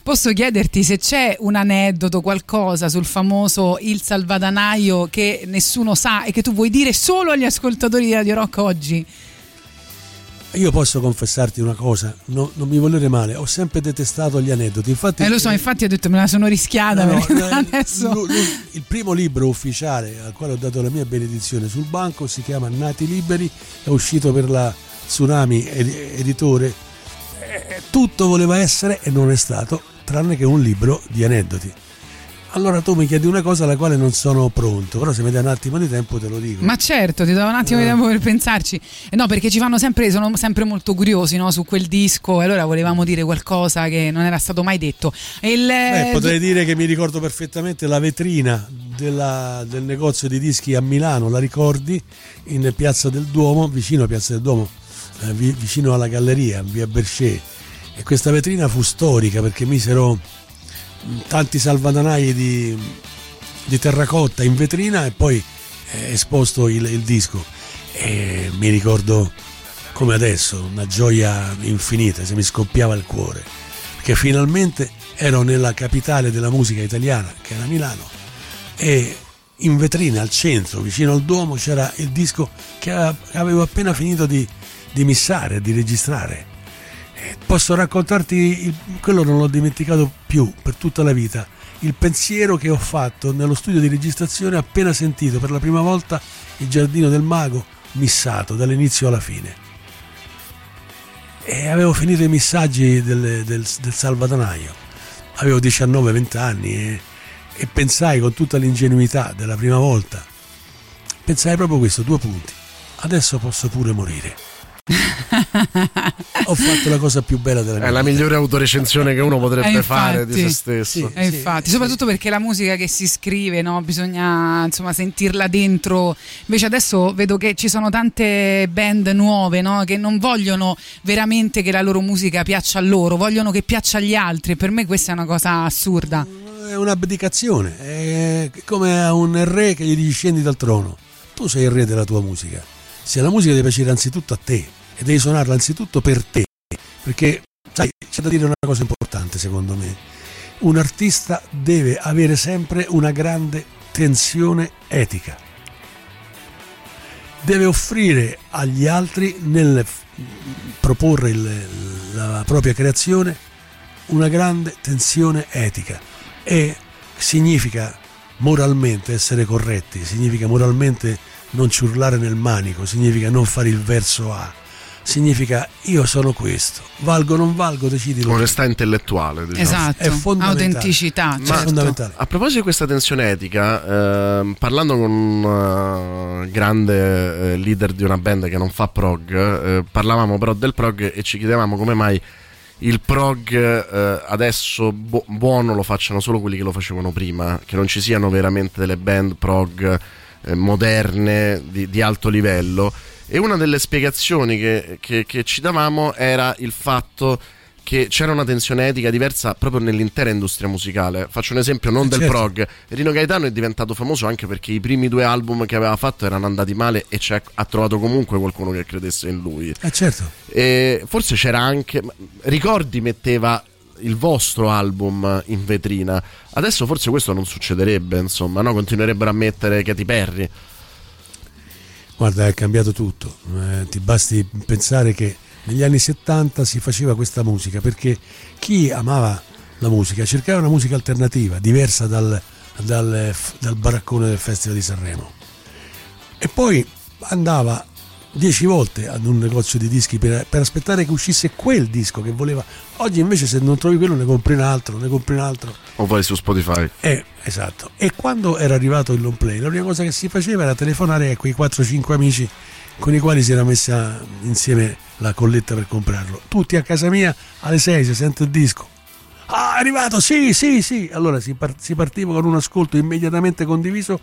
posso chiederti se c'è un aneddoto, qualcosa sul famoso Il Salvadanaio che nessuno sa e che tu vuoi dire solo agli ascoltatori di Radio Rock oggi? Io posso confessarti una cosa, no- non mi volere male, ho sempre detestato gli aneddoti. Infatti, Eh, lo so, infatti ho detto me la sono rischiata No, no, eh, adesso... lu- lu- il primo libro ufficiale al quale ho dato la mia benedizione sul banco si chiama Nati Liberi, è uscito per la Tsunami ed- editore. Eh, Tutto voleva essere e non è stato, tranne che un libro di aneddoti. Allora tu mi chiedi una cosa alla quale non sono pronto, però se mi dai un attimo di tempo te lo dico. Ma certo, ti do un attimo di Eh. tempo per pensarci. Eh, No, perché ci fanno sempre, sono sempre molto curiosi no, su quel disco e allora volevamo dire qualcosa che non era stato mai detto. Il, Beh, potrei dire che mi ricordo perfettamente la vetrina della- del negozio di dischi a Milano, la ricordi? In Piazza del Duomo, vicino a Piazza del Duomo, eh, vicino alla galleria, via Berchet. E questa vetrina fu storica perché misero mh, tanti salvadanai di, di terracotta in vetrina e poi eh, esposto il, il disco. E mi ricordo come adesso, una gioia infinita, se mi scoppiava il cuore perché finalmente ero nella capitale della musica italiana, che era Milano, e in vetrina al centro, vicino al Duomo, c'era il disco che avevo appena finito di, di missare, di registrare. Posso raccontarti, quello non l'ho dimenticato più per tutta la vita, il pensiero che ho fatto nello studio di registrazione appena sentito per la prima volta il Giardino del Mago missato dall'inizio alla fine e avevo finito i missaggi del, del, del salvadanaio. Avevo 19-20 anni e, e pensai con tutta l'ingenuità della prima volta, pensai proprio questo, due punti. Adesso posso pure morire. Ho fatto la cosa più bella della mia È la vita. migliore autorecensione che uno potrebbe Eh, infatti. fare di se stesso. Sì. Eh, infatti, soprattutto perché la musica che si scrive, no? bisogna insomma sentirla dentro. Invece adesso vedo che ci sono tante band nuove no? che non vogliono veramente che la loro musica piaccia a loro, vogliono che piaccia agli altri. Per me questa è una cosa assurda. È un'abdicazione, è come a un re che gli dici scendi dal trono. Tu sei il re della tua musica. Se la musica deve piacere anzitutto a te e devi suonarla anzitutto per te, perché sai, c'è da dire una cosa importante secondo me. Un artista deve avere sempre una grande tensione etica. Deve offrire agli altri nel proporre il- la propria creazione una grande tensione etica e significa moralmente essere corretti, significa moralmente non ciurlare nel manico, significa non fare il verso A, significa io sono questo, valgo o non valgo, decidilo. tu. Onestà intellettuale. Diciamo. Esatto, È fondamentale. autenticità. Ma- certo. fondamentale. A proposito di questa tensione etica, ehm, parlando con un eh, grande eh, leader di una band che non fa prog, eh, parlavamo però del prog e ci chiedevamo come mai il prog eh, adesso bu- buono lo facciano solo quelli che lo facevano prima, che non ci siano veramente delle band prog eh, moderne di, di alto livello. E una delle spiegazioni che, che- che ci davamo era il fatto che c'era una tensione etica diversa proprio nell'intera industria musicale. Faccio un esempio non Eh, del certo. prog. Rino Gaetano è diventato famoso anche perché i primi due album che aveva fatto erano andati male e ha trovato comunque qualcuno che credesse in lui. Eh certo, E forse c'era anche. Ricordi metteva il vostro album in vetrina. Adesso forse questo non succederebbe, insomma, no? Continuerebbero a mettere Katy Perry. Guarda è cambiato tutto, Eh, ti basti pensare che negli anni 70 si faceva questa musica perché chi amava la musica cercava una musica alternativa, diversa dal, dal- dal baraccone del Festival di Sanremo. E poi andava dieci volte ad un negozio di dischi per, per aspettare che uscisse quel disco che voleva. Oggi invece se non trovi quello ne compri un altro, ne compri un altro. O vai su Spotify. Eh, esatto. E quando era arrivato il long play, la prima cosa che si faceva era telefonare a quei 4-5 amici con i quali si era messa insieme la colletta per comprarlo. Tutti a casa mia alle 6 si sente il disco. Ah, è arrivato, sì, sì, sì. Allora si, par- si partiva con un ascolto immediatamente condiviso,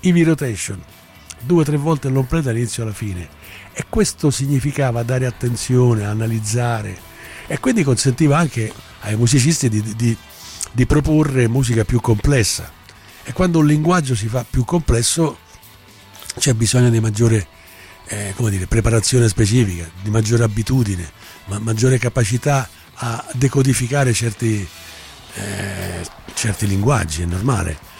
Heavy Rotation, due o tre volte il long play dall'inizio alla fine. E questo significava dare attenzione, analizzare e quindi consentiva anche ai musicisti di, di- di proporre musica più complessa. E quando un linguaggio si fa più complesso c'è bisogno di maggiore eh, dire, preparazione specifica, di maggiore abitudine, ma maggiore capacità a decodificare certi, eh, certi linguaggi, è normale.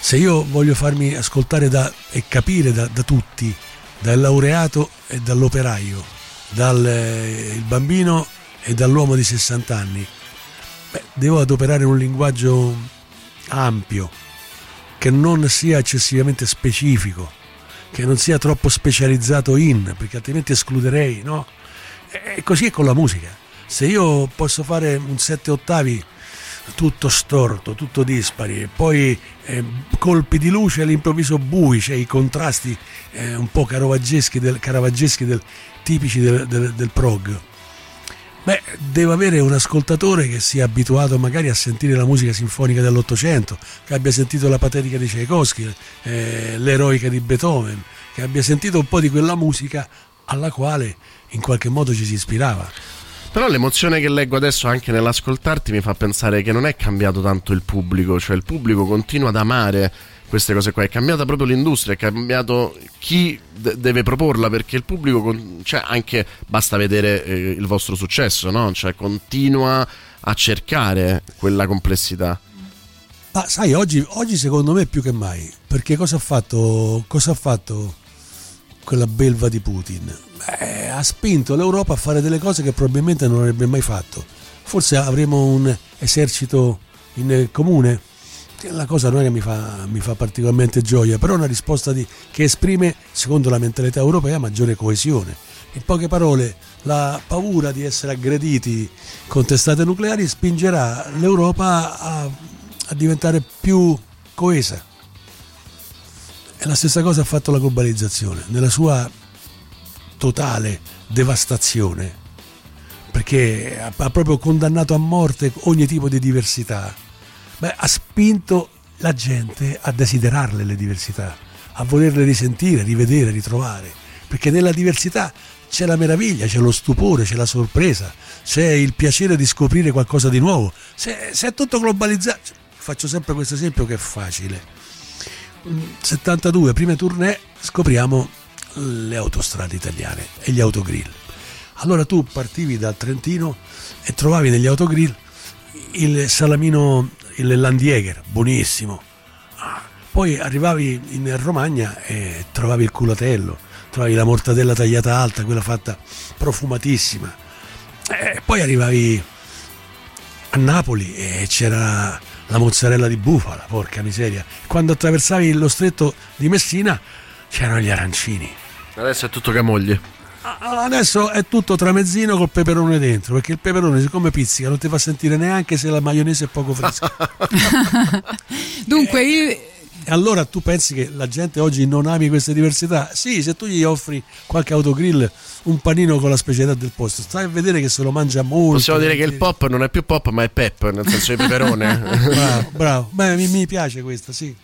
Se io voglio farmi ascoltare da, e capire da, da tutti, dal laureato e dall'operaio, dal eh, bambino e dall'uomo di 60 anni, beh, devo adoperare un linguaggio ampio, che non sia eccessivamente specifico, che non sia troppo specializzato in, perché altrimenti escluderei, no? E così è con la musica. Se io posso fare un sette ottavi tutto storto, tutto dispari, e poi eh, colpi di luce all'improvviso bui, cioè i contrasti eh, un po' caravaggeschi del, caravaggeschi del- tipici del, del- del prog. Beh, devo avere un ascoltatore che sia abituato magari a sentire la musica sinfonica dell'Ottocento, che abbia sentito la patetica di Tchaikovsky, eh, l'eroica di Beethoven, che abbia sentito un po' di quella musica alla quale in qualche modo ci si ispirava. Però l'emozione che leggo adesso anche nell'ascoltarti mi fa pensare che non è cambiato tanto il pubblico, cioè il pubblico continua ad amare queste cose qua, è cambiata proprio l'industria, è cambiato chi de- deve proporla perché il pubblico, con- cioè anche basta vedere eh, il vostro successo, no? Cioè continua a cercare quella complessità. Ma sai, oggi, oggi secondo me più che mai, perché cosa ha fatto, cosa ha fatto quella belva di Putin? Beh, ha spinto l'Europa a fare delle cose che probabilmente non avrebbe mai fatto. Forse avremo un esercito in comune. La cosa non è che mi fa, mi fa particolarmente gioia, però è una risposta di- che esprime, secondo la mentalità europea, maggiore coesione. In poche parole, la paura di essere aggrediti con testate nucleari spingerà l'Europa a, a diventare più coesa. E la stessa cosa ha fatto la globalizzazione, nella sua totale devastazione, perché ha, proprio condannato a morte ogni tipo di diversità. Beh, ha spinto la gente a desiderarle le diversità, a volerle risentire, rivedere, ritrovare, perché nella diversità c'è la meraviglia, c'è lo stupore, c'è la sorpresa, c'è il piacere di scoprire qualcosa di nuovo. Se, se è tutto globalizzato, faccio sempre questo esempio che è facile. 72 prime tournée scopriamo le autostrade italiane e gli autogrill. Allora tu partivi dal Trentino e trovavi negli autogrill il salamino, il Landjäger, buonissimo. Ah, Poi arrivavi in Romagna e trovavi il culatello, trovavi la mortadella tagliata alta, quella fatta profumatissima. E poi arrivavi a Napoli e c'era la mozzarella di bufala, porca miseria. Quando attraversavi lo stretto di Messina c'erano gli arancini. Adesso è tutto camoglie. Ah, Adesso è tutto tramezzino col peperone dentro, perché il peperone siccome pizzica non ti fa sentire neanche se la maionese è poco fresca. Dunque, io- E allora tu pensi che la gente oggi non ami queste diversità? Sì, se tu gli offri qualche autogrill, un panino con la specialità del posto, stai a vedere che se lo mangia molto. Possiamo dire che il pop non è più pop, ma è pep, nel senso di peperone. bravo, bravo. Beh, mi, mi piace questa, sì.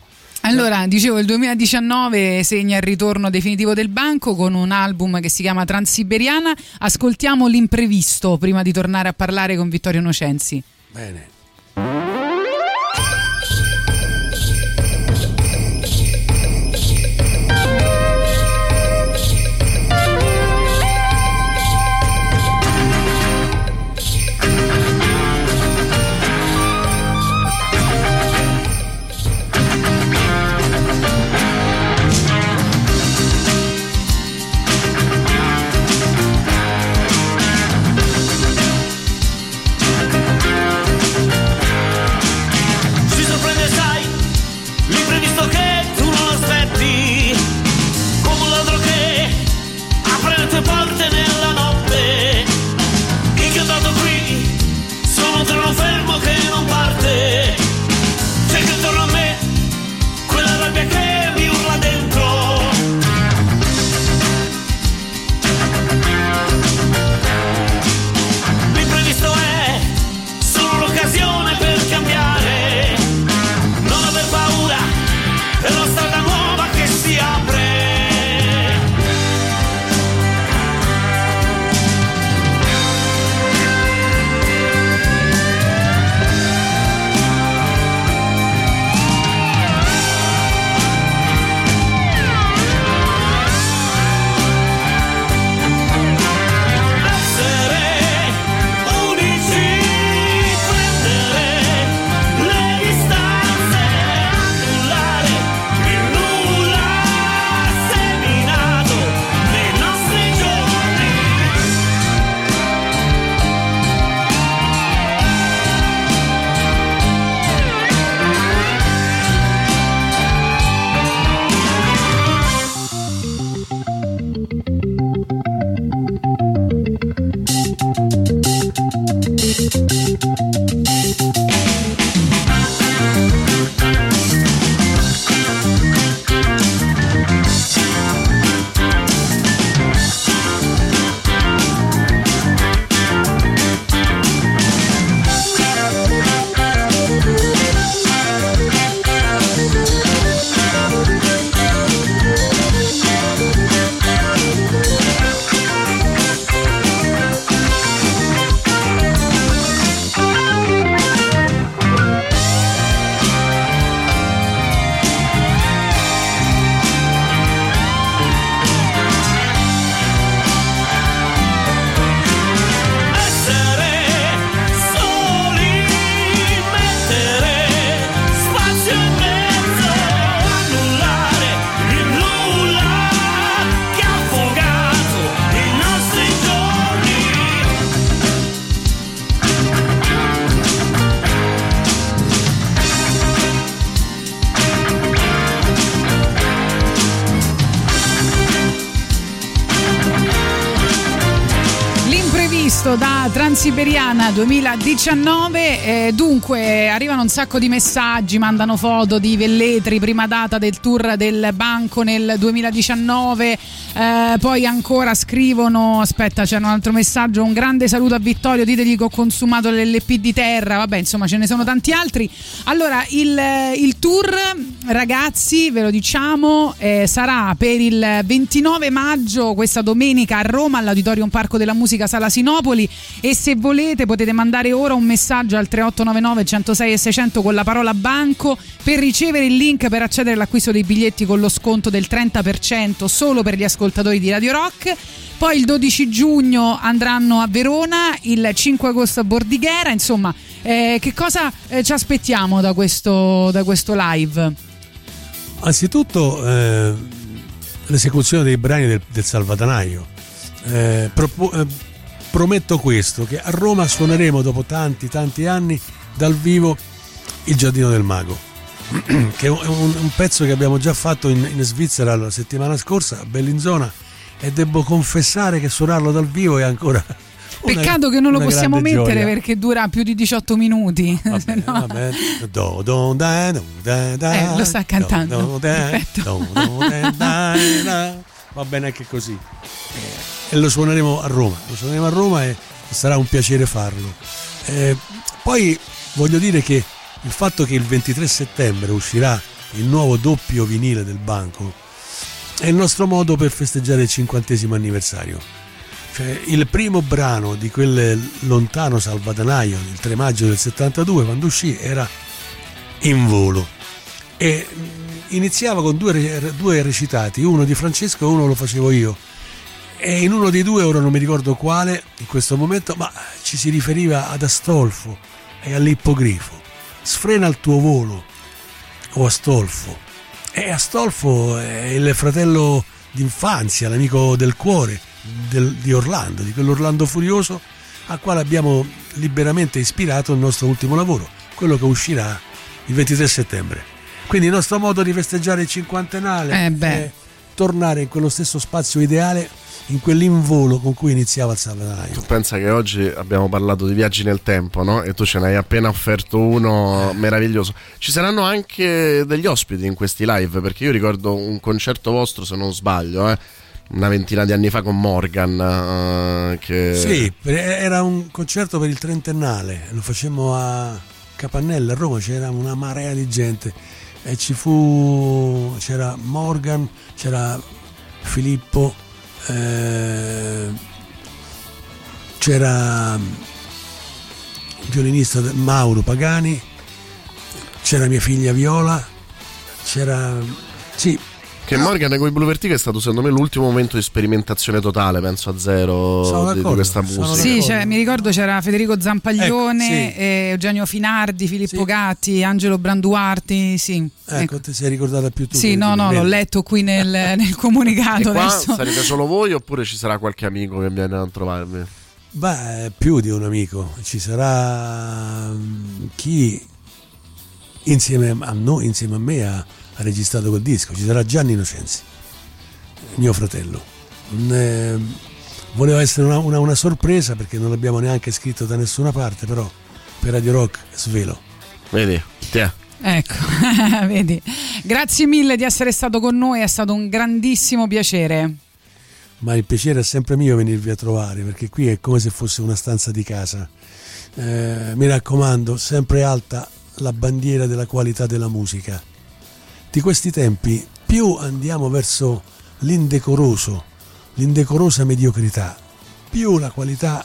Allora, dicevo, il 2019 segna il ritorno definitivo del banco con un album che si chiama Transiberiana. Ascoltiamo l'imprevisto prima di tornare a parlare con Vittorio Nocenzi. Bene. Transiberiana 2019. Eh, dunque, arrivano un sacco di messaggi, mandano foto di Velletri, prima data del tour del banco nel 2019. Eh, poi ancora scrivono: Aspetta, c'è un altro messaggio. Un grande saluto a Vittorio. Ditegli che ho consumato l'LP di terra. Vabbè, insomma, ce ne sono tanti altri. Allora, il, il tour, ragazzi, ve lo diciamo, eh, sarà per il 29 maggio, questa domenica a Roma, all'Auditorium Parco della Musica Sala Sinopoli. E se volete, potete mandare ora un messaggio al 3899 106 e 600 con la parola banco per ricevere il link per accedere all'acquisto dei biglietti con lo sconto del 30% solo per gli ascoltatori di Radio Rock. Poi il 12 giugno andranno a Verona, il 5 agosto a Bordighera. Insomma, eh, che cosa eh, ci aspettiamo da questo, da questo live? Anzitutto eh, l'esecuzione dei brani del, del Salvadanaio. Eh, propo- eh, prometto questo, che a Roma suoneremo dopo tanti tanti anni dal vivo il Giardino del Mago, che è un, un pezzo che abbiamo già fatto in, in Svizzera la settimana scorsa a Bellinzona e devo confessare che suonarlo dal vivo è ancora... una- Peccato che non lo possiamo mettere gioia. perché dura più di 18 minuti. Vabbè, No. vabbè. Do, do, da, do, da, da, Eh, lo sta cantando. da. Va bene anche così. E lo suoneremo a Roma. Lo suoneremo a Roma e sarà un piacere farlo. Eh, poi voglio dire che il fatto che il 23 settembre uscirà il nuovo doppio vinile del banco è il nostro modo per festeggiare il cinquantesimo anniversario. Cioè, il primo brano di quel lontano salvadanaio, il 3 maggio del 72, quando uscì, era In volo. E mh, iniziava con due, due recitati, uno di Francesco e uno lo facevo io. E in uno dei due, ora non mi ricordo quale, in questo momento, ma ci si riferiva ad Astolfo e all'ippogrifo. Sfrena il tuo volo, o Astolfo. E Astolfo è il fratello d'infanzia, l'amico del cuore del- di Orlando, di quell'Orlando furioso al quale abbiamo liberamente ispirato il nostro ultimo lavoro, quello che uscirà il 23 settembre. Quindi il nostro modo di festeggiare il cinquantennale Eh è tornare in quello stesso spazio ideale, in quell'involo con cui iniziava il Salvadanaio. Tu pensa che oggi abbiamo parlato di viaggi nel tempo, no? E tu ce ne hai appena offerto uno meraviglioso. Ci saranno anche degli ospiti in questi live, perché io ricordo un concerto vostro, se non sbaglio, eh, una ventina di anni fa con Morgan. eh, che... Sì, era un concerto per il trentennale, lo facemmo a Capannella, a Roma, c'era una marea di gente e ci fu, c'era Morgan, c'era Filippo, eh, c'era il violinista Mauro Pagani, c'era mia figlia Viola, c'era... Sì, Che Morgan con i Blue Vertigo è stato secondo me l'ultimo momento di sperimentazione totale, penso a zero di, di questa musica. Sì, cioè, mi ricordo c'era Federico Zampaglione, Ecco, sì. eh, Eugenio Finardi, Filippo Gatti, Angelo Branduarti. Sì, ecco, ti sei ricordata più tu. Sì, no, no, l'ho letto qui nel, nel E comunicato qua adesso. sarete solo voi oppure ci sarà qualche amico che viene a trovarvi? Beh, più di un amico, ci sarà mm, chi insieme a noi, insieme a me ha, ha registrato quel disco, ci sarà Gianni Innocenzi, mio fratello. È- voleva essere una, una- una sorpresa perché non l'abbiamo neanche scritto da nessuna parte, però per Radio Rock svelo. Vedi? Tiè. Ecco, vedi. Grazie mille di essere stato con noi, è stato un grandissimo piacere. ma il piacere è sempre mio venirvi a trovare perché qui è come se fosse una stanza di casa. Eh, mi raccomando, sempre alta la bandiera della qualità della musica. Di questi tempi più andiamo verso l'indecoroso, l'indecorosa mediocrità, più la qualità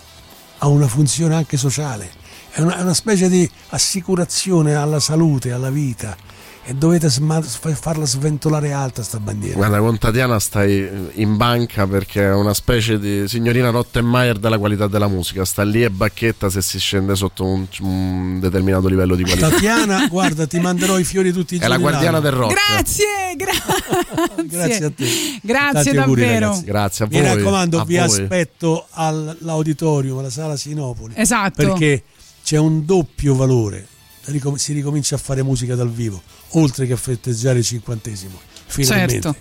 ha una funzione anche sociale. È una, è una specie di assicurazione alla salute, alla vita e dovete sma- farla sventolare alta sta bandiera. Guarda, con Tatiana stai in banca perché è una specie di signorina Rottenmeier della qualità della musica. Sta lì e bacchetta se si scende sotto un, un determinato livello di qualità. Tatiana, guarda, ti manderò i fiori tutti i È giorni. la guardiana del rock. Grazie, grazie. Grazie a te. Grazie Tanti auguri, davvero. ragazzi. Grazie a Mi voi. raccomando, a vi voi. aspetto all'auditorium, alla sala Sinopoli. Esatto. Perché c'è un doppio valore ricom- si ricomincia a fare musica dal vivo, oltre che a festeggiare il cinquantesimo. Finalmente. Certo.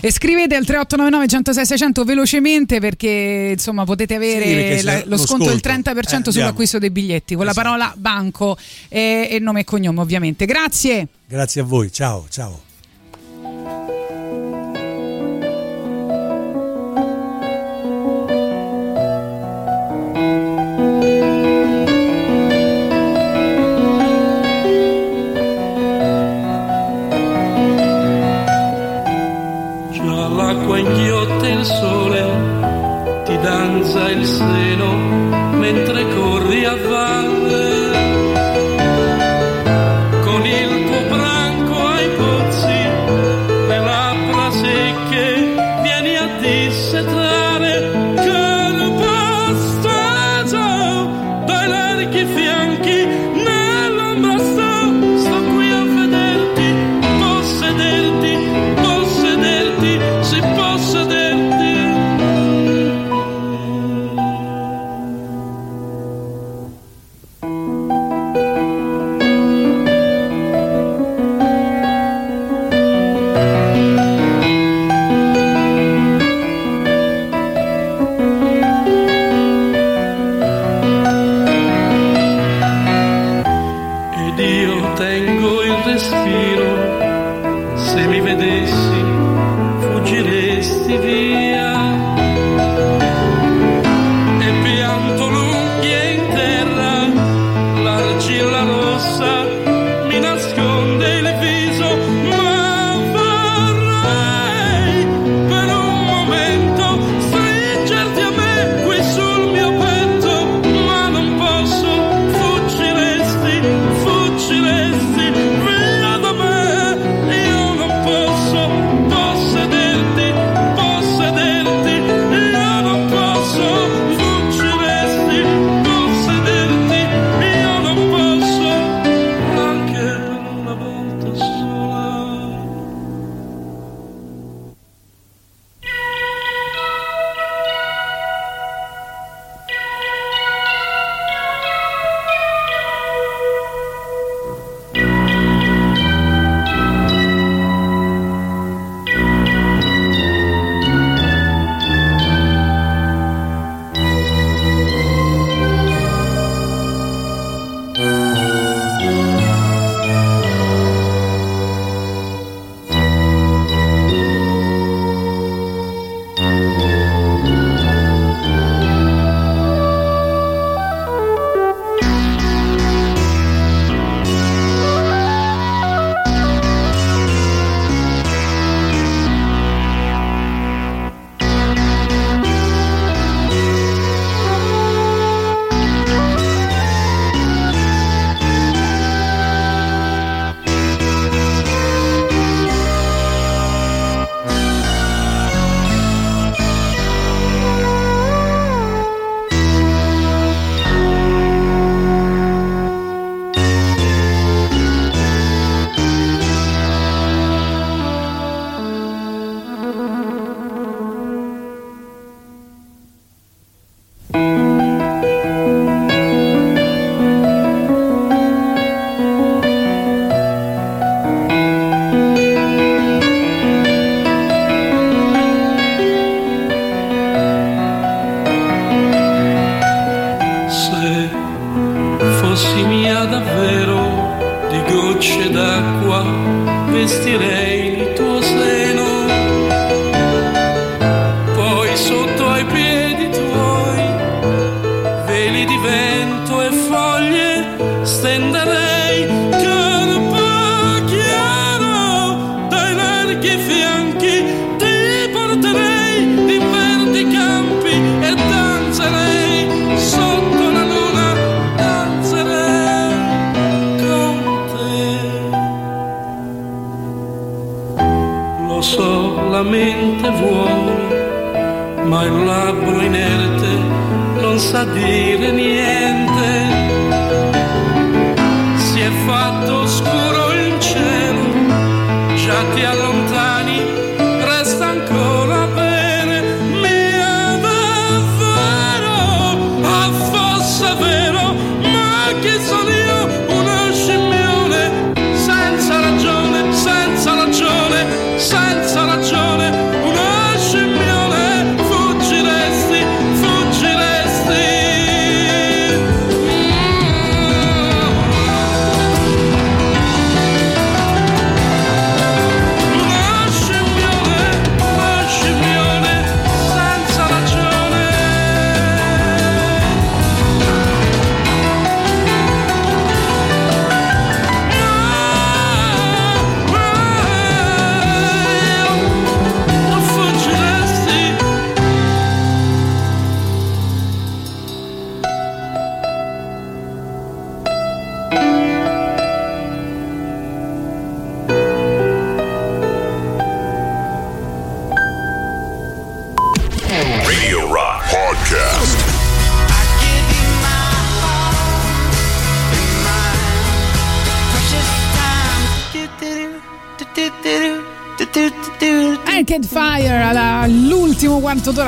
E scrivete al 3899 106 600 velocemente perché insomma potete avere sì, la, lo sconto del 30% eh, sull'acquisto dei biglietti con esatto. la parola banco e, e nome e cognome ovviamente. Grazie. Grazie a voi, ciao ciao. l'acqua inghiotte il sole, ti danza il seno mentre corri avanti.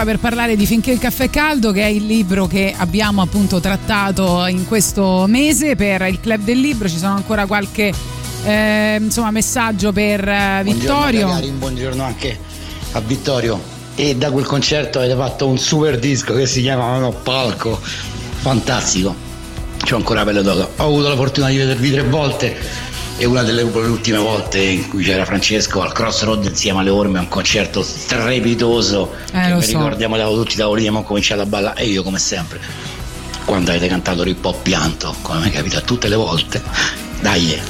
D'ora per parlare di Finché il caffè è caldo che è il libro che abbiamo appunto trattato in questo mese per il club del libro ci sono ancora qualche eh, insomma messaggio per eh, Vittorio Buongiorno, buongiorno anche a Vittorio. E da quel concerto avete fatto un super disco che si chiama No Palco, fantastico. C'ho ancora pelle d'oca. Ho avuto la fortuna di vedervi tre volte e una delle ultime volte in cui c'era Francesco al Crossroad insieme alle orme, un concerto strepitoso. Eh, che lo mi so. ricordiamo da tutti i tavolini, abbiamo cominciato a ballare e io come sempre. Quando avete cantato Rip ho pianto, come mi capita tutte le volte. Dai.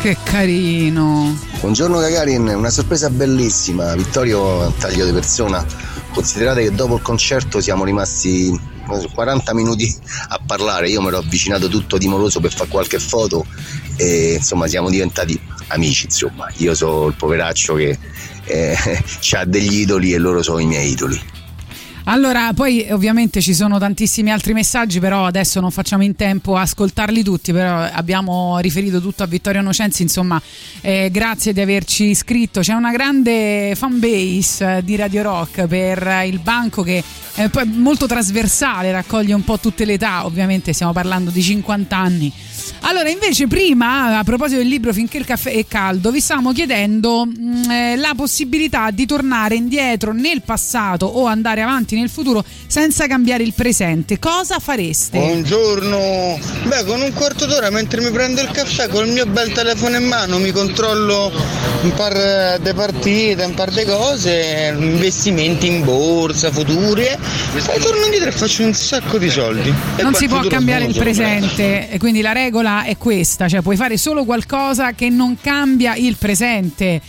che carino Buongiorno Gagarin, una sorpresa bellissima. Vittorio è un taglio di persona. Considerate che dopo il concerto siamo rimasti eh, 40 minuti a parlare. Io mi ero avvicinato tutto timoroso per fare qualche foto e insomma siamo diventati amici. Insomma, io sono il poveraccio che eh, ha degli idoli e loro sono i miei idoli. Allora, poi ovviamente ci sono tantissimi altri messaggi, però adesso non facciamo in tempo a ascoltarli tutti, però abbiamo riferito tutto a Vittorio Nocenzi, insomma, eh, grazie di averci iscritto. C'è una grande fan base eh, di Radio Rock per il banco che è poi molto trasversale, raccoglie un po' tutte le età, ovviamente stiamo parlando di 50 anni. Allora, invece, prima, a proposito del libro Finché il caffè è caldo, vi stavamo chiedendo mh, eh, la possibilità di tornare indietro nel passato o andare avanti nel futuro senza cambiare il presente. Cosa fareste? Buongiorno, beh con un quarto d'ora mentre mi prendo il caffè col mio bel telefono in mano mi controllo un par di partite, un par di cose, investimenti in borsa, futuri e poi torno indietro e faccio un sacco di soldi. E non si può cambiare il presente, e quindi la regola è questa, cioè puoi fare solo qualcosa che non cambia il presente.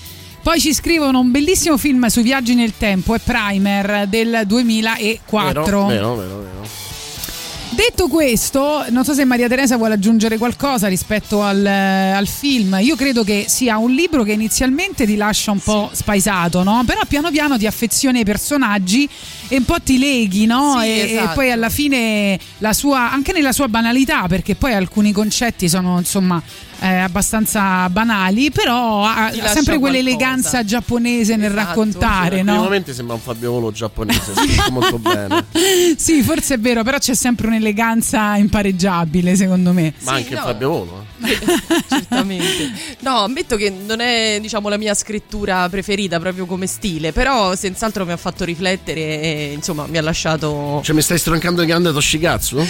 Poi ci scrivono un bellissimo film sui viaggi nel tempo, è Primer del 2004. Vero, vero, vero, vero. Detto questo, non so se Maria Teresa vuole aggiungere qualcosa rispetto al, eh, al film. Io credo che sia un libro che inizialmente ti lascia un po' spaesato, no? Però piano piano ti affezioni ai personaggi e un po' ti leghi, no? Sì, e, esatto. e poi alla fine la sua, anche nella sua banalità, perché poi alcuni concetti sono insomma eh, abbastanza banali, però ha, Ti sempre qualcosa. quell'eleganza giapponese nel Esatto. raccontare, In no? momenti sembra un Fabio Volo giapponese, molto bene. sì, forse è vero, però c'è sempre un'eleganza impareggiabile, secondo me. Ma anche no. Fabio Volo. eh. Certamente. No, ammetto che non è, diciamo, la mia scrittura preferita proprio come stile, però senz'altro mi ha fatto riflettere e insomma mi ha lasciato Cioè mi stai stroncando il grande Toshikatsu? No,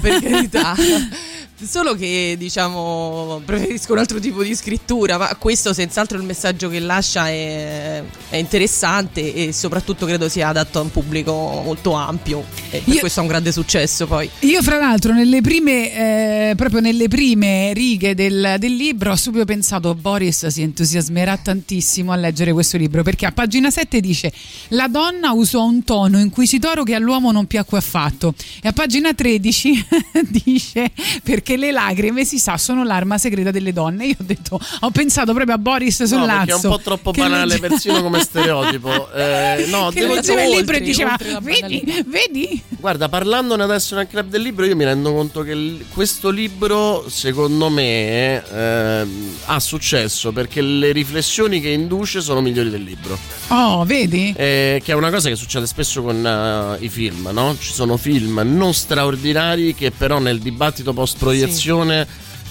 per carità. Solo che diciamo preferisco un altro tipo di scrittura, ma questo senz'altro il messaggio che lascia è, è interessante e soprattutto credo sia adatto a un pubblico molto ampio e Io- questo ha un grande successo poi. Io, fra l'altro, nelle prime, eh, proprio nelle prime righe del, del libro ho subito pensato Boris si entusiasmerà tantissimo a leggere questo libro perché a pagina 7 dice la donna usò un tono inquisitoro che all'uomo non piacque affatto e a pagina 13 dice perché le lacrime si sa sono l'arma segreta delle donne. Io ho detto, ho pensato proprio a Boris sul No, perché è un po' troppo banale, legge- persino come stereotipo. Eh, no, che devo leggeva il libro e diceva vedi, vedi Guarda, parlandone adesso nel club del libro, io mi rendo conto che questo libro, secondo me, ehm, ha successo perché le riflessioni che induce sono migliori del libro. Oh, vedi? Eh, che è una cosa che succede spesso con eh, i film, no? Ci sono film non straordinari che però nel dibattito post-proiezione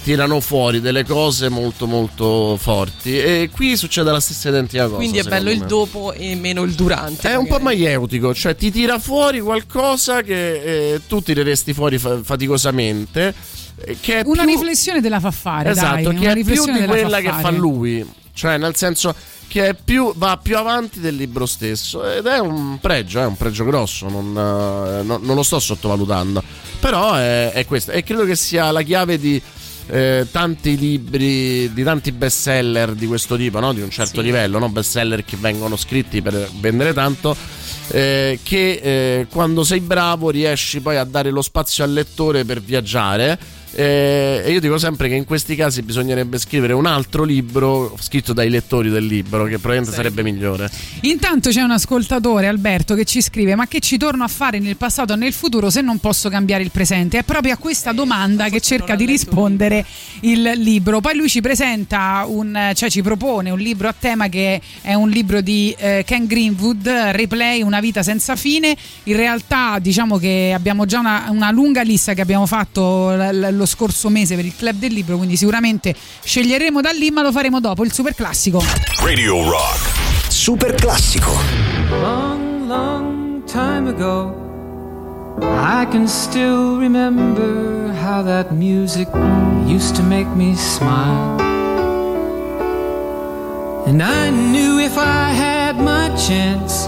tirano fuori delle cose molto molto forti e qui succede la stessa identica cosa. Quindi è bello secondo il me. dopo e meno il durante. È un po' magari. maieutico, cioè ti tira fuori qualcosa che eh, tu tireresti fuori fa- faticosamente. eh, Che è Una più- riflessione te la fa fare, Esatto, dai, che una è più riflessione di quella che fa lui. Cioè, nel senso che è più, va più avanti del libro stesso. Ed è un pregio, è un pregio grosso, non, eh, no- non lo sto sottovalutando. Però è, è questo. E credo che sia la chiave di. eh, tanti libri di tanti bestseller di questo tipo, no? di un certo livello, no? bestseller che vengono scritti per vendere tanto, eh, che eh, quando sei bravo riesci poi a dare lo spazio al lettore per viaggiare Eh, e io dico sempre che in questi casi bisognerebbe scrivere un altro libro scritto dai lettori del libro, che probabilmente sarebbe migliore. Intanto c'è un ascoltatore, Alberto, che ci scrive: Ma che ci torno a fare nel passato o nel futuro se non posso cambiare il presente? È proprio a questa domanda che cerca di rispondere il libro. Poi lui ci presenta un, cioè ci propone un libro a tema che è un libro di eh, Ken Greenwood, Replay, Una vita senza fine. In realtà, diciamo che abbiamo già una, una lunga lista che abbiamo fatto l- l- lo scorso mese per il club del libro, quindi sicuramente sceglieremo da lì, ma lo faremo dopo il super classico. Radio Rock. Super classico. Long, long time ago, I can still remember how that music used to make me smile. And I knew if I had my chance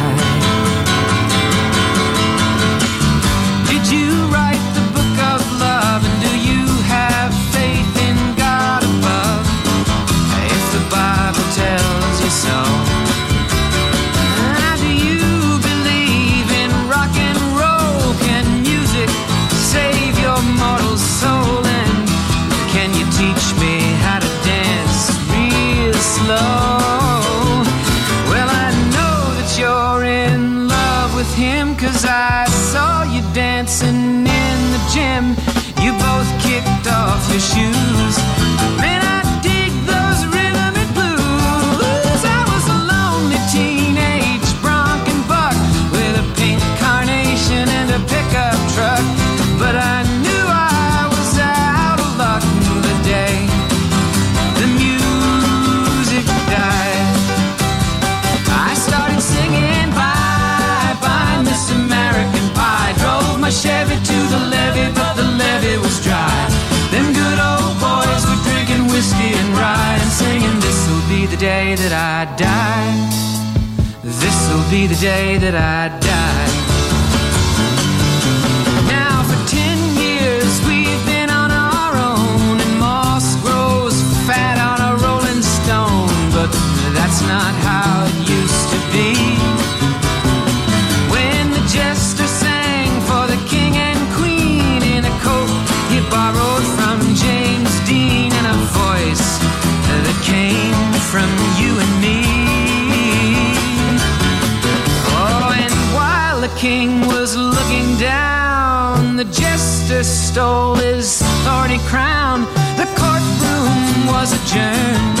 The day that I die. This'll be the day that I die. Now for ten years we've been on our own, and moss grows fat on a rolling stone. But that's not how it from you and me. Oh, and while the king was looking down, the jester stole his thorny crown. The courtroom was adjourned.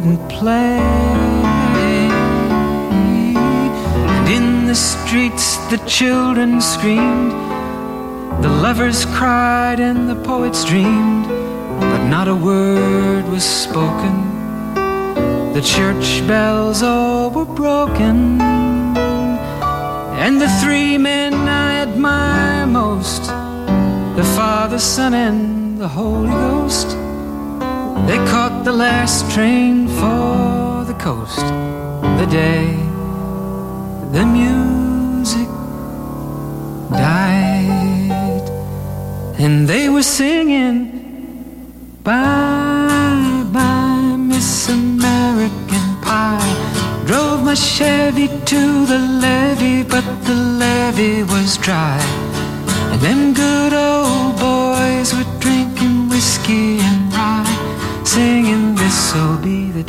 Wouldn't play. And in the streets the children screamed, the lovers cried, and the poets dreamed but not a word was spoken. The church bells all were broken, and the three men I admire most the Father, Son, and the Holy Ghost they caught the last train for the coast the day the music died, and they were singing. Bye bye, Miss American Pie. Drove my Chevy to the levee, but the levee was dry. And them good old boys were drinking whiskey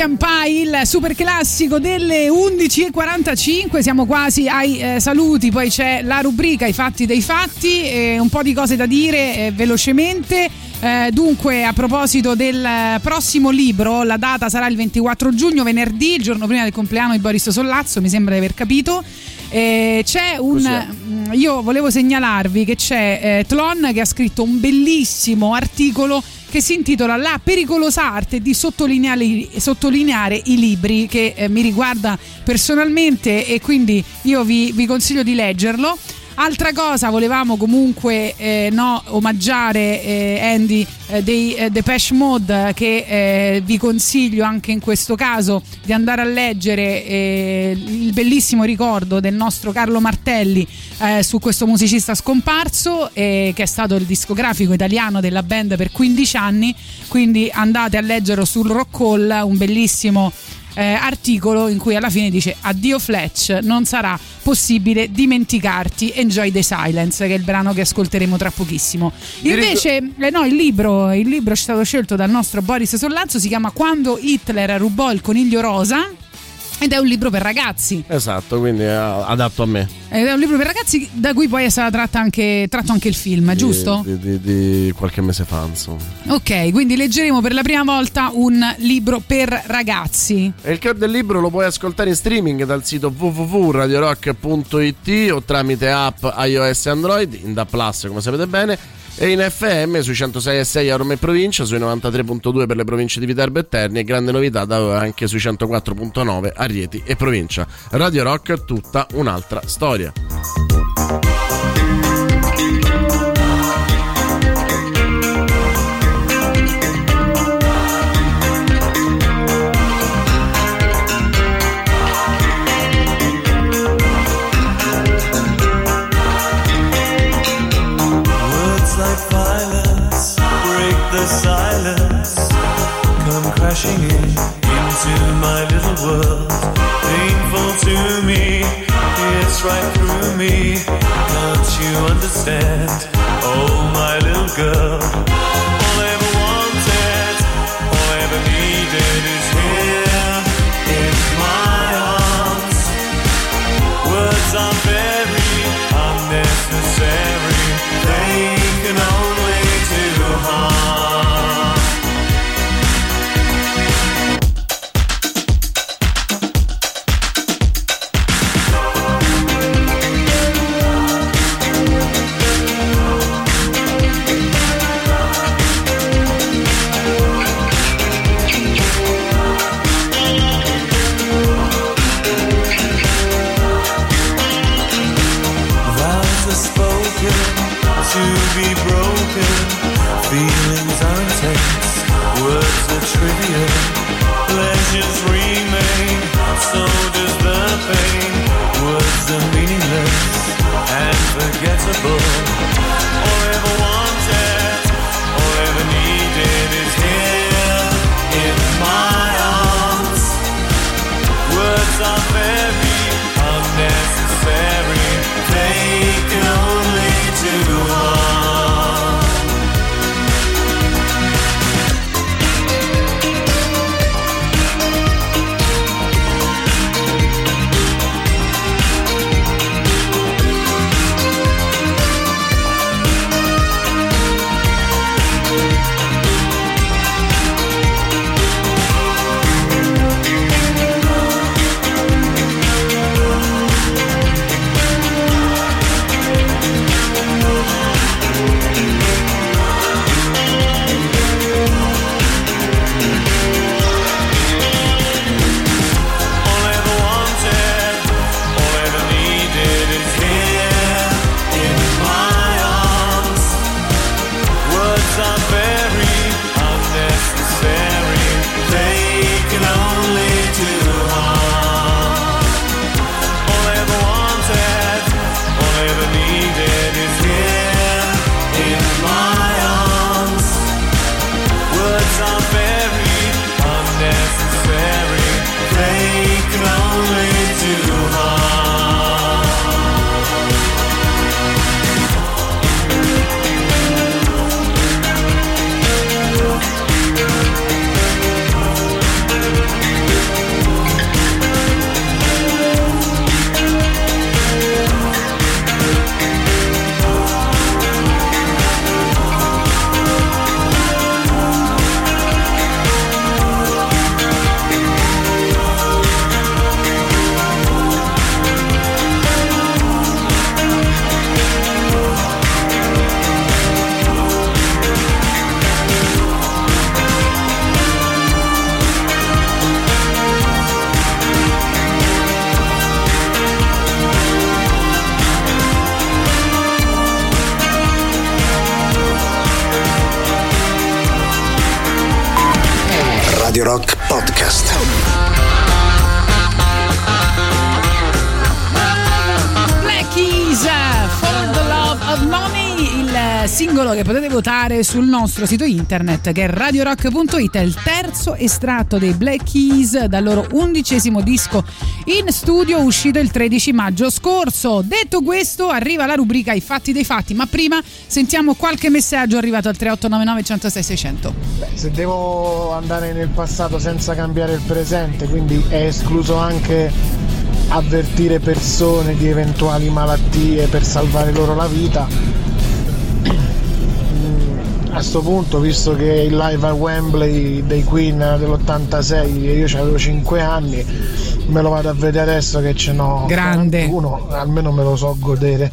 American Pie, il super classico delle 11.45, siamo quasi ai eh, saluti, poi c'è la rubrica I fatti dei fatti, eh, un po' di cose da dire eh, velocemente. Eh, dunque, a proposito del prossimo libro, la data sarà il 24 giugno, venerdì, il giorno prima del compleanno di Boris Sollazzo, mi sembra di aver capito. Eh, c'è un. mm, Io volevo segnalarvi che c'è eh, Tlon che ha scritto un bellissimo articolo che si intitola La pericolosa arte di sottolineare, sottolineare i libri, che eh, mi riguarda personalmente e quindi io vi, vi consiglio di leggerlo. Altra cosa, volevamo comunque eh, no, omaggiare eh, Andy eh, dei eh, Depeche Mode che eh, vi consiglio anche in questo caso di andare a leggere eh, il bellissimo ricordo del nostro Carlo Martelli eh, su questo musicista scomparso che è stato il discografico italiano della band per 15 anni. Quindi andate a leggerlo sul Rock Hall un bellissimo eh, articolo in cui alla fine dice addio Fletch, non sarà possibile dimenticarti, Enjoy the Silence, che è il brano che ascolteremo tra pochissimo. Invece, eh, no, il libro, il libro è stato scelto dal nostro Boris Sollazzo, si chiama Quando Hitler rubò il coniglio rosa ed è un libro per ragazzi. Esatto, quindi è adatto a me. Ed è un libro per ragazzi da cui poi è stato tratto anche, tratto anche il film, giusto? Di, di- di qualche mese fa, insomma. Ok, quindi leggeremo per la prima volta un libro per ragazzi. E il cuore del libro lo puoi ascoltare in streaming dal sito www.radiorock.it o tramite app iOS e Android, in Da Plus come sapete bene, e in FM sui 106.6 a Roma e provincia, sui 93.2 per le province di Viterbo e Terni e grande novità da anche sui 104.9 a Rieti e provincia. Radio Rock, tutta un'altra storia. Right through me. Can't you understand? Sul nostro sito internet che è radiorock.it, è il terzo estratto dei Black Keys dal loro undicesimo disco in studio uscito il 13 maggio scorso. Detto questo, arriva la rubrica I fatti dei fatti, ma prima sentiamo qualche messaggio arrivato al 3899 106 600. Beh, se devo andare nel passato senza cambiare il presente, quindi è escluso anche avvertire persone di eventuali malattie per salvare loro la vita. A sto punto, visto che il live a Wembley dei Queen dell'86 e io avevo 5 anni, me lo vado a vedere adesso che ce n'ho Grande. uno, almeno me lo so godere.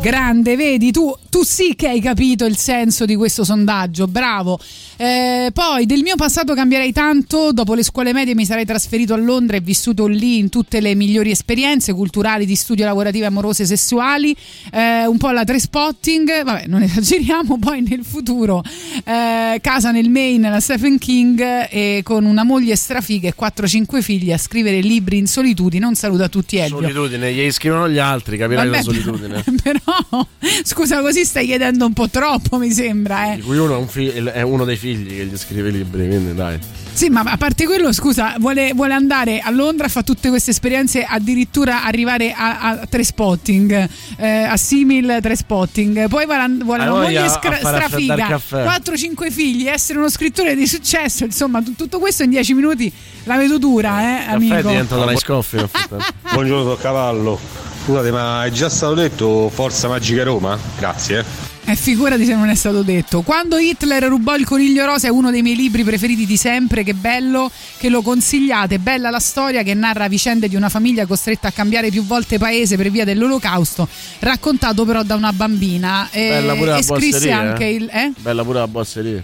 Grande, vedi, tu, tu sì che hai capito il senso di questo sondaggio, bravo. Eh, poi del mio passato cambierei tanto, dopo le scuole medie mi sarei trasferito a Londra e vissuto lì in tutte le migliori esperienze culturali, di studio, lavorative, amorose, sessuali, eh, un po' alla spotting, vabbè non esageriamo, poi nel futuro eh, casa nel Maine, la Stephen King e con una moglie strafiga e 4-5 figli a scrivere libri in solitudine, un saluto a tutti Elvio. Solitudine, gli scrivono gli altri, capirai Vabbè, la solitudine. Però, scusa, così stai chiedendo un po' troppo, mi sembra, eh. Di cui uno è, un fi- è uno dei figli che gli scrive i libri, quindi dai. Sì, ma a parte quello, scusa, vuole, vuole andare a Londra, fa tutte queste esperienze, addirittura arrivare a, a tre spotting, eh, a simil tre spotting. Poi vuole, vuole una moglie a scra- strafiga, caffè. 4-5 figli, essere uno scrittore di successo, insomma, tu- tutto questo in 10 minuti la vedo dura, eh, Caffè è amico. diventato la scoffia. nel frattempo. Buongiorno cavallo. Scusate, ma è già stato detto Forza Magica Roma? Grazie. E figurati se non è stato detto. Quando Hitler rubò il coniglio rosa è uno dei miei libri preferiti di sempre. Che bello che lo consigliate. Bella la storia che narra vicende di una famiglia costretta a cambiare più volte paese per via dell'olocausto, raccontato però da una bambina. E, Bella pure la e scrisse bosseria. anche eh. il. Eh? Bella pure la bosseria.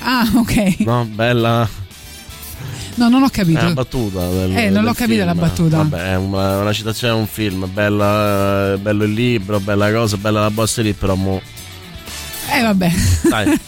Ah, ok. No, bella. No, non ho È capito. una battuta. Del, Eh, non l'ho capita la battuta. Vabbè, è una, una citazione a un film. Bella, eh, bello il libro, bella cosa, bella la bosseria, però mo. Eh, vabbè. Dai,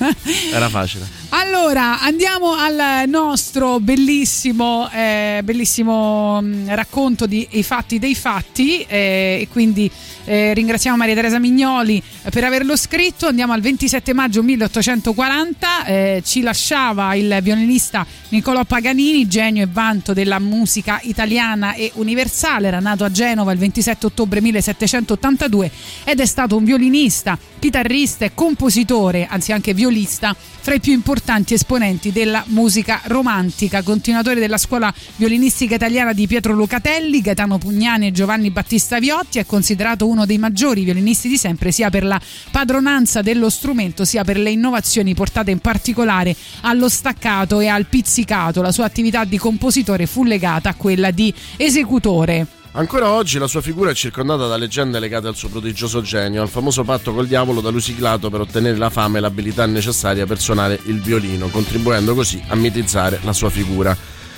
era facile. Allora, andiamo al nostro bellissimo, eh, bellissimo mh, racconto di I fatti dei fatti eh, e quindi eh, ringraziamo Maria Teresa Mignoli eh, per averlo scritto. Andiamo al 27 maggio 1840, eh, ci lasciava il violinista Niccolò Paganini, genio e vanto della musica italiana e universale, era nato a Genova il 27 ottobre 1782 ed è stato un violinista, chitarrista e compositore, anzi anche violista, fra i più importanti esponenti della musica romantica, continuatore della scuola violinistica italiana di Pietro Lucatelli, Gaetano Pugnani e Giovanni Battista Viotti, è considerato uno dei maggiori violinisti di sempre, sia per la padronanza dello strumento, sia per le innovazioni portate in particolare allo staccato e al pizzicato. La sua attività di compositore fu legata a quella di esecutore. Ancora oggi la sua figura è circondata da leggende legate al suo prodigioso genio, al famoso patto col diavolo da lui siglato per ottenere la fama e l'abilità necessaria per suonare il violino, contribuendo così a mitizzare la sua figura.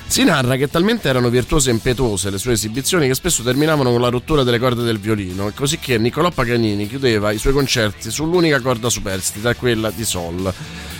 Si narra che talmente erano virtuose e impetuose le sue esibizioni che spesso terminavano con la rottura delle corde del violino, e così che Niccolò Paganini chiudeva i suoi concerti sull'unica corda superstita, quella di Sol.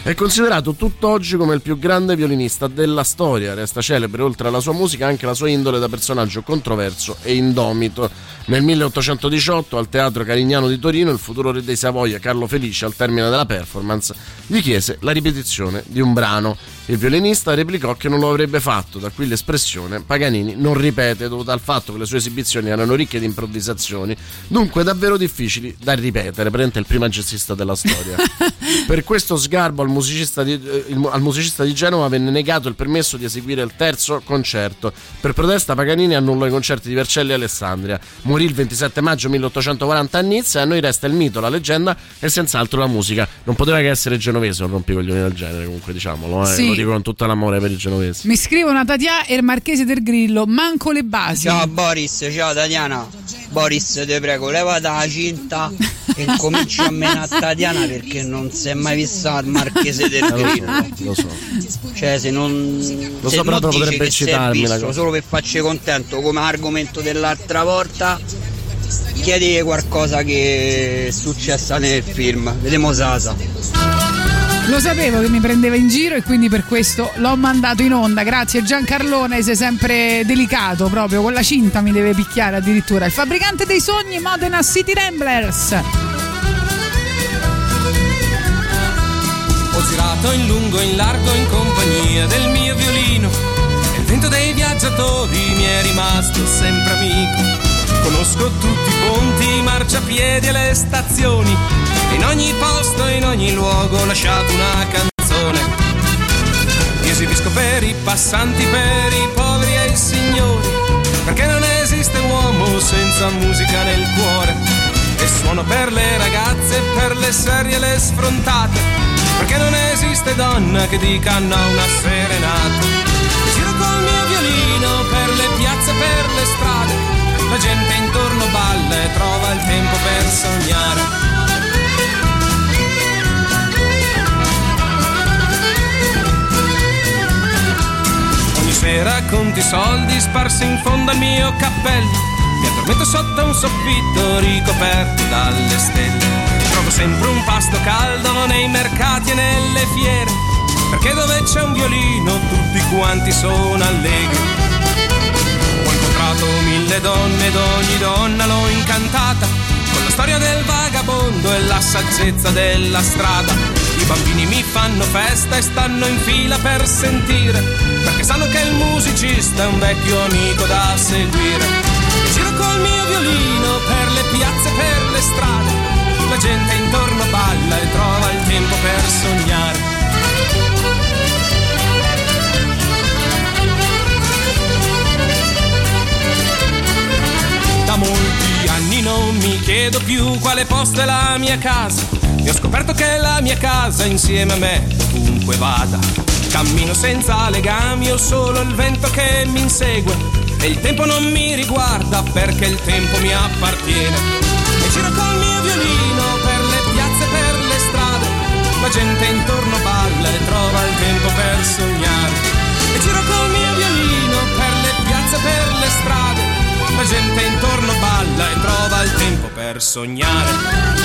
È considerato tutt'oggi come il più grande violinista della storia. Resta celebre oltre alla sua musica anche la sua indole da personaggio controverso e indomito. Nel 1818 al Teatro Carignano di Torino il futuro re dei Savoia Carlo Felice al termine della performance gli chiese la ripetizione di un brano. Il violinista replicò che non lo avrebbe fatto, da qui l'espressione Paganini non ripete dovuta al fatto che le sue esibizioni erano ricche di improvvisazioni, dunque davvero difficili da ripetere, presente il primo jazzista della storia. per questo sgarbo al musicista, di, eh, al musicista di Genova venne negato il permesso di eseguire il terzo concerto. Per protesta Paganini annullò i concerti di Vercelli e Alessandria. Morì il 27 maggio 1840 a Nizza e a noi resta il mito, la leggenda e senz'altro la musica. Non poteva che essere genovese un rompicoglioni del genere, comunque diciamolo, eh. Sì. lo dico con tutto l'amore per i genovesi. Mi scrivono Tatia e il Marchese del Grillo, manco le basi. Ciao Boris, ciao Tatiana. Boris, ti prego, leva la cinta e cominci a menare a Tatiana perché non si è mai vista il marchese del Eh, lo so, Grillo. lo so. Cioè, se non. Lo se so, però potrebbe eccitarmi la cosa. solo per farci contento come argomento dell'altra volta. Chiedi qualcosa che è successa nel film. Vediamo Sasa. Lo sapevo che mi prendeva in giro e quindi per questo l'ho mandato in onda. Grazie Giancarlone, sei sempre delicato proprio, con la cinta mi deve picchiare addirittura. Il fabbricante dei sogni Modena City Ramblers. girato in lungo e in largo in compagnia del mio violino. E il vento dei viaggiatori mi è rimasto sempre amico. Conosco tutti i ponti, i marciapiedi e le stazioni. In ogni posto, in ogni luogo ho lasciato una canzone. Io esibisco per i passanti, per i poveri e i signori. Perché non esiste uomo senza musica nel cuore. E suono per le ragazze, per le serie e le sfrontate. Perché non esiste donna che dica no a una serenata. Giro col mio violino per le piazze, per le strade. La gente intorno balla e trova il tempo per sognare. Sera conti soldi sparsi in fondo al mio cappello. Mi addormento sotto un soffitto ricoperto dalle stelle. Trovo sempre un pasto caldo nei mercati e nelle fiere. Perché dove c'è un violino tutti quanti sono allegri. Storia del vagabondo e la saggezza della strada. I bambini mi fanno festa e stanno in fila per sentire, perché sanno che il musicista è un vecchio amico da seguire. E giro col mio violino per le piazze, per le strade, la gente intorno balla e trova il tempo per sognare. Anni non mi chiedo più quale posto è la mia casa. E ho scoperto che la mia casa insieme a me ovunque vada. Cammino senza legami, ho solo il vento che mi insegue. E il tempo non mi riguarda perché il tempo mi appartiene. E giro col mio violino per le piazze, per le strade. La gente intorno balla e trova il tempo per sognare. E giro col mio violino per le piazze, per le strade. La gente intorno balla e trova il tempo per sognare.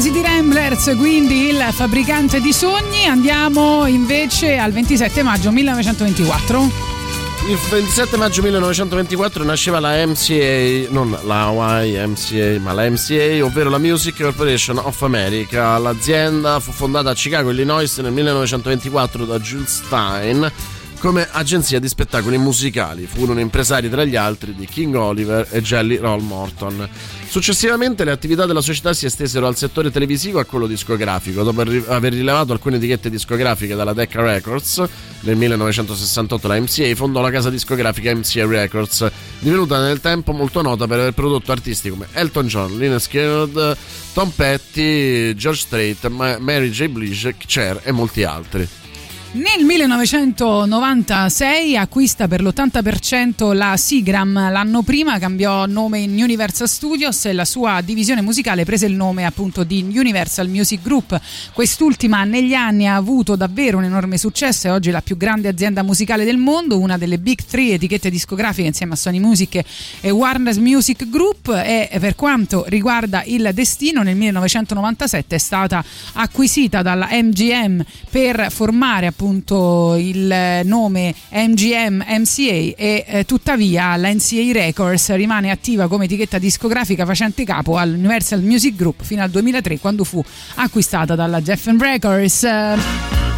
City Ramblers, quindi il fabbricante di sogni. Andiamo invece al 27 maggio 1924. Il 27 maggio 1924 nasceva la MCA, non la YMCA, ma la MCA, ovvero la Music Corporation of America. L'azienda fu fondata a Chicago, Illinois nel 1924 da Jules Stein come agenzia di spettacoli musicali. Furono impresari tra gli altri di King Oliver e Jelly Roll Morton. Successivamente le attività della società si estesero al settore televisivo e a quello discografico. Dopo aver rilevato alcune etichette discografiche dalla Decca Records, nel 1968 la MCA fondò la casa discografica MCA Records, divenuta nel tempo molto nota per aver prodotto artisti come Elton John, Lynyrd Skynyrd, Tom Petty, George Strait, Ma- Mary J. Blige, Cher e molti altri. Nel 1996 acquista per l'80% la Seagram, l'anno prima cambiò nome in Universal Studios e la sua divisione musicale prese il nome appunto di Universal Music Group. Quest'ultima negli anni ha avuto davvero un enorme successo, è oggi la più grande azienda musicale del mondo, una delle big three etichette discografiche insieme a Sony Music e Warner Music Group e per quanto riguarda il destino nel 1997 è stata acquisita dalla MGM per formare appunto il nome MGM MCA e eh, tuttavia la NCA Records rimane attiva come etichetta discografica facente capo al Universal Music Group fino al 2003 quando fu acquistata dalla Geffen Records.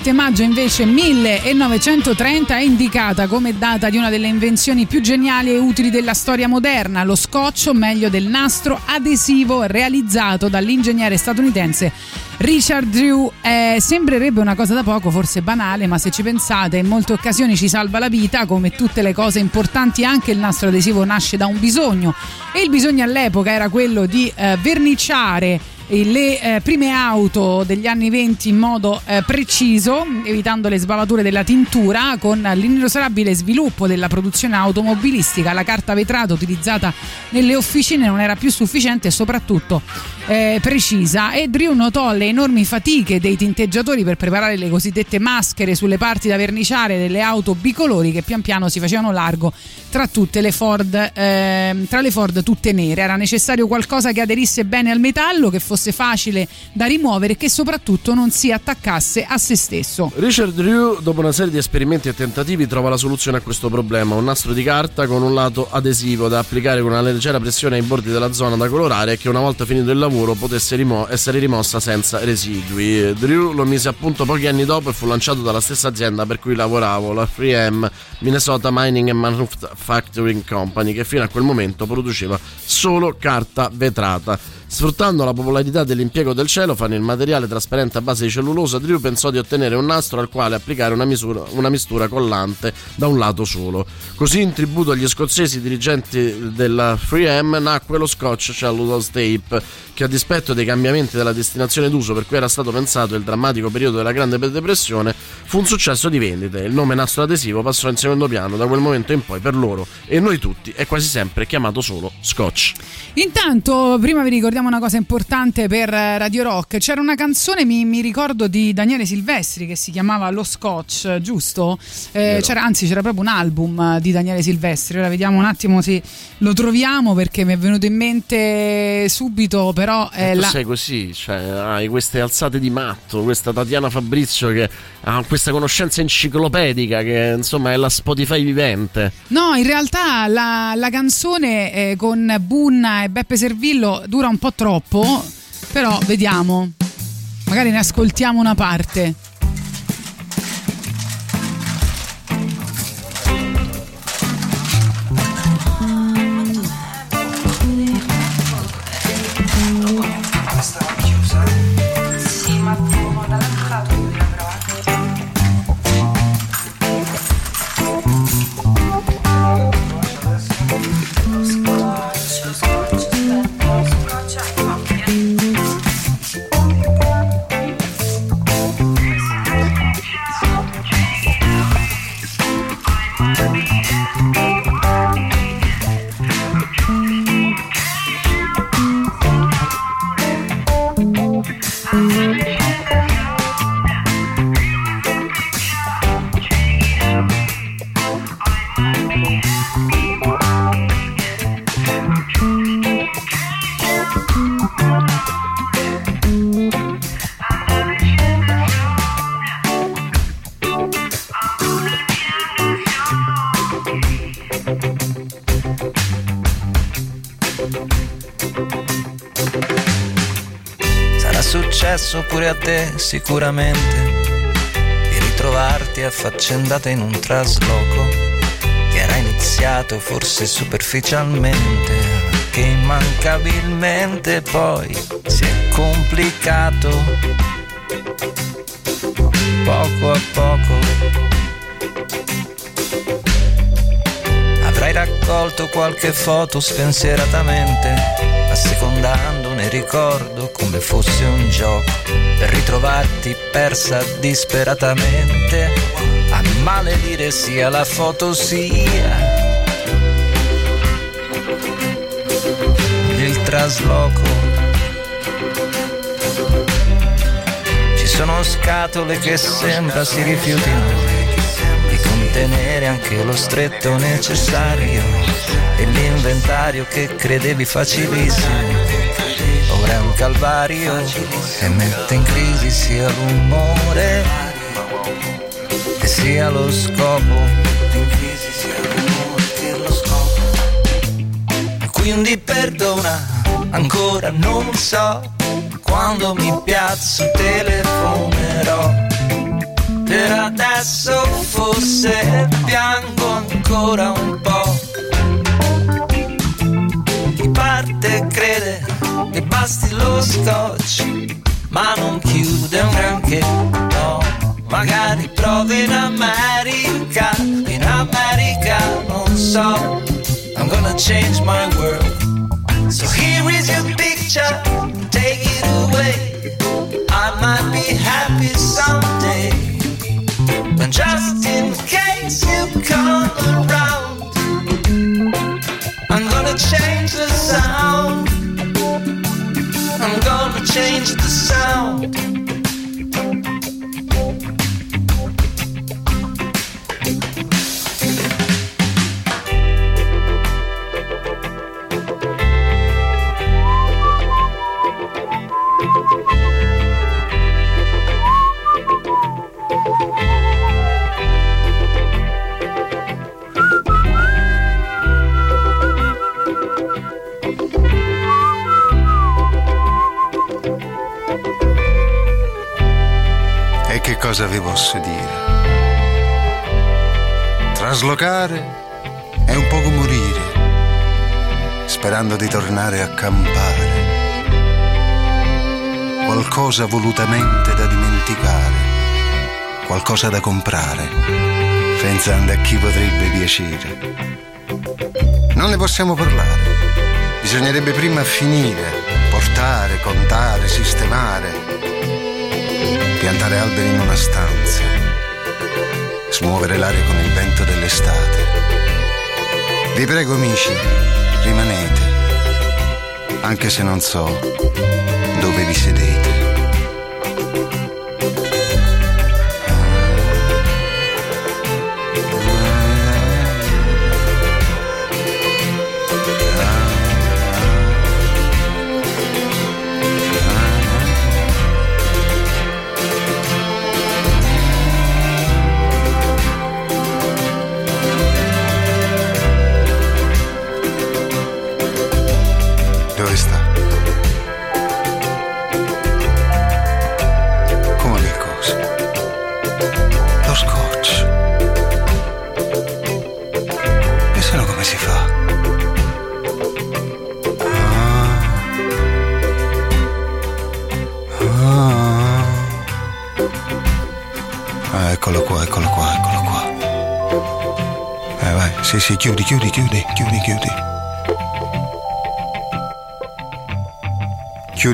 27 maggio invece 1930 è indicata come data di una delle invenzioni più geniali e utili della storia moderna, lo scotch, o meglio del nastro adesivo realizzato dall'ingegnere statunitense Richard Drew. Eh, sembrerebbe una cosa da poco, forse banale, ma se ci pensate in molte occasioni ci salva la vita, come tutte le cose importanti anche il nastro adesivo nasce da un bisogno e il bisogno all'epoca era quello di eh, verniciare le eh, prime auto degli anni 20 in modo eh, preciso, evitando le sbavature della tintura, con l'inesorabile sviluppo della produzione automobilistica. La carta vetrata utilizzata nelle officine non era più sufficiente e soprattutto eh, precisa e Drew notò le enormi fatiche dei tinteggiatori per preparare le cosiddette maschere sulle parti da verniciare delle auto bicolori che pian piano si facevano largo tra tutte le Ford, ehm, tra le Ford tutte nere. Era necessario qualcosa che aderisse bene al metallo, che fosse facile da rimuovere e che soprattutto non si attaccasse a se stesso. Richard Drew, dopo una serie di esperimenti e tentativi, trova la soluzione a questo problema: un nastro di carta con un lato adesivo da applicare con una leggera pressione ai bordi della zona da colorare e che una volta finito il lavoro potesse rimo- essere rimossa senza residui. Drew lo mise a punto pochi anni dopo e fu lanciato dalla stessa azienda per cui lavoravo, la 3M Minnesota Mining and Manufacturing Company, che fino a quel momento produceva solo carta vetrata. Sfruttando la popolarità dell'impiego del celofane, il materiale trasparente a base di cellulosa, Drew pensò di ottenere un nastro al quale applicare una, misura- una mistura collante da un lato solo. Così, in tributo agli scozzesi dirigenti della 3M, nacque lo Scotch Cellulose Tape, che a dispetto dei cambiamenti della destinazione d'uso per cui era stato pensato il drammatico periodo della Grande Depressione, fu un successo di vendite. Il nome nastro adesivo passò in secondo piano da quel momento in poi per loro e noi tutti è quasi sempre chiamato solo Scotch. Intanto, prima vi ricordiamo una cosa importante per eh, Radio Rock. C'era una canzone, mi, mi ricordo, di Daniele Silvestri che si chiamava Lo Scotch, giusto? Eh, c'era, anzi, c'era proprio un album eh, di Daniele Silvestri. Ora vediamo un attimo se lo troviamo perché mi è venuto in mente subito, però eh, tu la- sei così, cioè hai queste alzate di matto, questa Tatiana Fabrizio che ha questa conoscenza enciclopedica che insomma è la Spotify vivente. No, in realtà la, la canzone eh, con Bunna e Beppe Servillo dura un po' troppo, però vediamo. Magari ne ascoltiamo una parte. Pure a te sicuramente di ritrovarti affaccendata in un trasloco che era iniziato forse superficialmente, che immancabilmente poi si è complicato poco a poco. Avrai raccolto qualche foto spensieratamente, assecondando ne ricordo come fosse un gioco per ritrovarti persa disperatamente a maledire sia la foto sia il trasloco. Ci sono scatole che sembra si rifiutino di contenere anche lo stretto necessario e l'inventario che credevi facilissimo. Calvario che mette in crisi sia l'umore e sia lo scopo. Quindi perdona, ancora non so quando mi piazzo telefonerò. Per adesso forse piango ancora un po'. Lo scotch, ma non chiude un granché, no. Magari provi in America, in America non so. I'm gonna change my world. So here is your picture, take it away. I might be happy someday. But just in case change the sound. Sperando di tornare a campare. Qualcosa volutamente da dimenticare, qualcosa da comprare, pensando a chi potrebbe piacere. Non ne possiamo parlare. Bisognerebbe prima finire, portare, contare, sistemare piantare alberi in una stanza, smuovere l'aria con il vento dell'estate. Vi prego amici, rimanete, anche se non so dove vi sedete.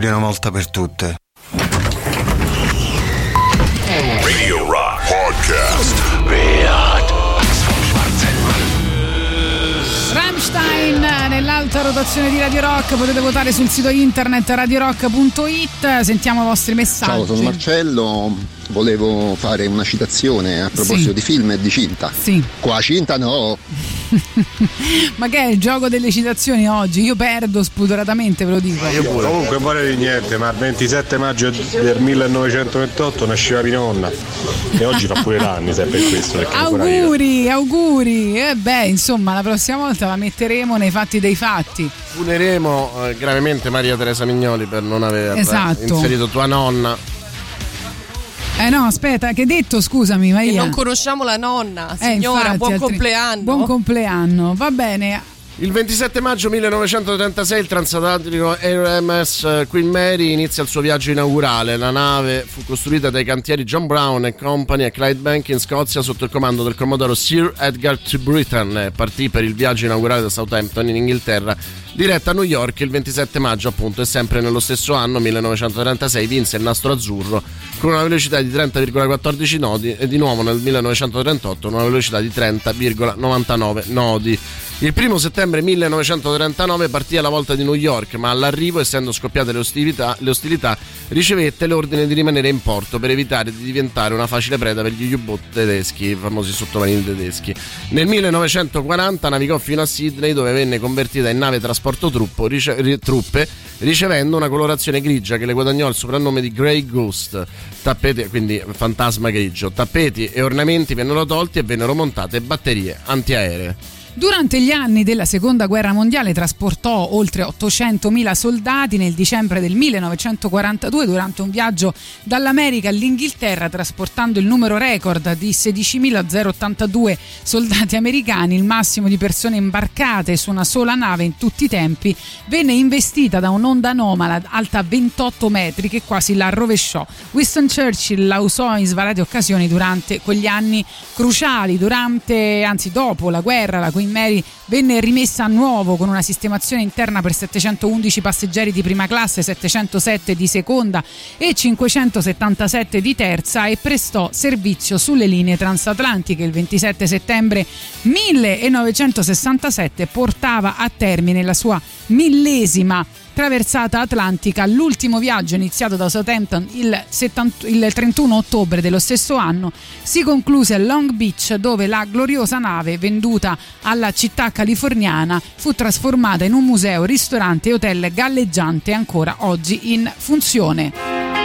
Chiudi una volta per tutte. Radio Rock Podcast. Rammstein nell'alta rotazione di Radio Rock potete votare sul sito internet radiorock.it sentiamo i vostri messaggi Ciao, sono Marcello. Volevo fare una citazione a proposito Sì. di film e di cinta. Sì. Qua cinta no. ma che è il gioco delle citazioni oggi? io perdo spudoratamente ve lo dico Comunque vorrei di niente, ma il 27 maggio del 1928 nasceva mia nonna. E oggi fa pure l'anni, se è per questo, io. auguri auguri e beh insomma la prossima volta la metteremo nei fatti dei fatti Funeremo eh, gravemente Maria Teresa Mignoli per non aver Esatto. inserito tua nonna. Eh no aspetta che hai detto scusami ma io non conosciamo la nonna, Eh, signora, infatti, buon altri- compleanno. Buon compleanno, va bene. Il 27 maggio 1936 il transatlantico RMS Queen Mary inizia il suo viaggio inaugurale. La nave fu costruita dai cantieri John Brown Company a Clydebank in Scozia sotto il comando del commodoro Sir Edgar T. Britton e partì per il viaggio inaugurale da Southampton in Inghilterra diretta a New York il 27 maggio appunto e sempre nello stesso anno 1936 vinse il nastro azzurro con una velocità di 30,14 nodi e di nuovo nel 1938 una velocità di 30,99 nodi. Il primo settembre 1939 partì alla volta di New York, ma all'arrivo, essendo scoppiate le ostilità, le ostilità, ricevette l'ordine di rimanere in porto per evitare di diventare una facile preda per gli U-boot tedeschi, i famosi sottomarini tedeschi. Nel 1940 navigò fino a Sydney, dove venne convertita in nave trasporto truppo, rice- ri- truppe, ricevendo una colorazione grigia che le guadagnò il soprannome di Grey Ghost. Tappeti, quindi fantasma grigio. Tappeti e ornamenti vennero tolti e vennero montate batterie antiaeree. Durante gli anni della seconda guerra mondiale trasportò oltre 800.000 soldati. Nel dicembre del 1942, durante un viaggio dall'America all'Inghilterra, trasportando il numero record di 16.082 soldati americani, il massimo di persone imbarcate su una sola nave in tutti i tempi, venne investita da un'onda anomala alta 28 metri che quasi la rovesciò. Winston Churchill la usò in svariate occasioni durante quegli anni cruciali, durante, anzi dopo la guerra, la Queen Mary venne rimessa a nuovo con una sistemazione interna per 711 passeggeri di prima classe, 707 di seconda e 577 di terza e prestò servizio sulle linee transatlantiche. Il 27 settembre 1967 portava a termine la sua millesima traversata atlantica, l'ultimo viaggio iniziato da Southampton il, 70 il 31 ottobre dello stesso anno si concluse a Long Beach dove la gloriosa nave venduta alla città californiana fu trasformata in un museo, ristorante e hotel galleggiante ancora oggi in funzione.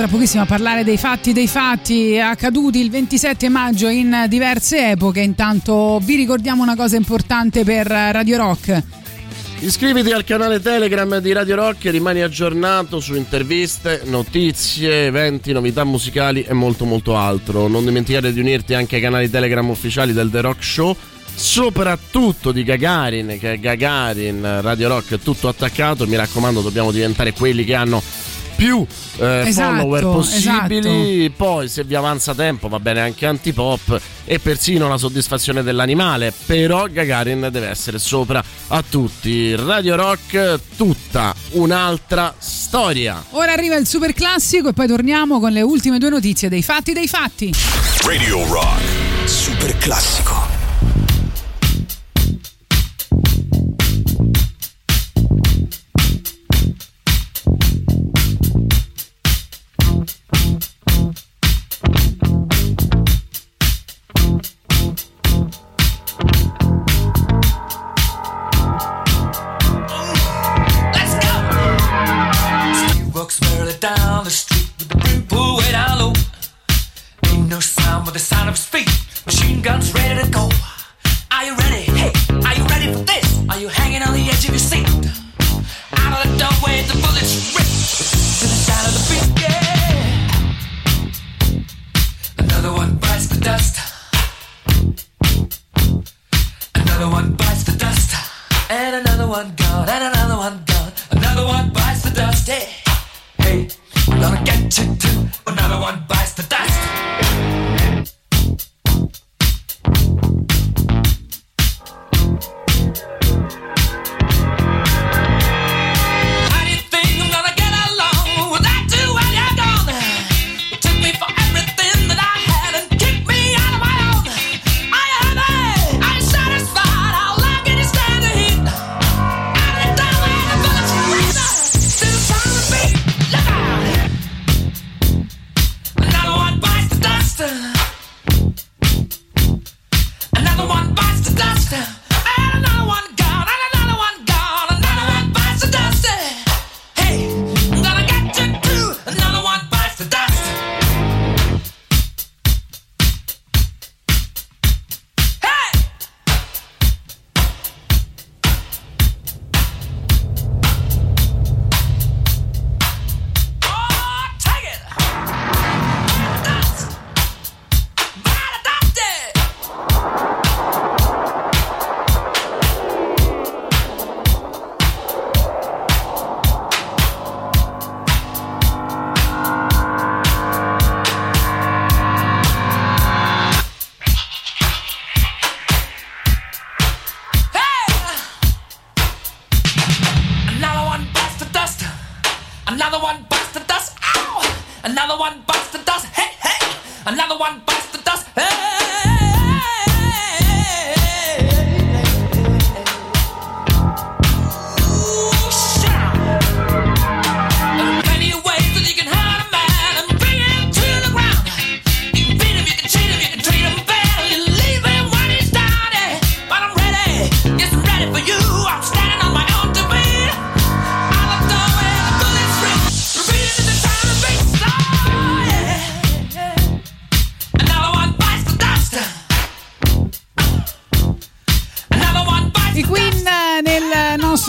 Tra pochissimo a parlare dei fatti dei fatti accaduti il 27 maggio in diverse epoche. Intanto vi ricordiamo una cosa importante per Radio Rock. Iscriviti al canale Telegram di Radio Rock e rimani aggiornato su interviste, notizie, eventi, novità musicali e molto molto altro. Non dimenticare di unirti anche ai canali Telegram ufficiali del The Rock Show, soprattutto di Gagarin, che è Gagarin, Radio Rock, tutto attaccato. Mi raccomando, dobbiamo diventare quelli che hanno più eh, Esatto, follower possibili. Poi, se vi avanza tempo, va bene anche antipop e persino la soddisfazione dell'animale. Però Gagarin deve essere sopra a tutti. Radio Rock, tutta un'altra storia. Ora arriva il super classico e poi torniamo con le ultime due notizie dei fatti dei fatti. Radio Rock. Super classico.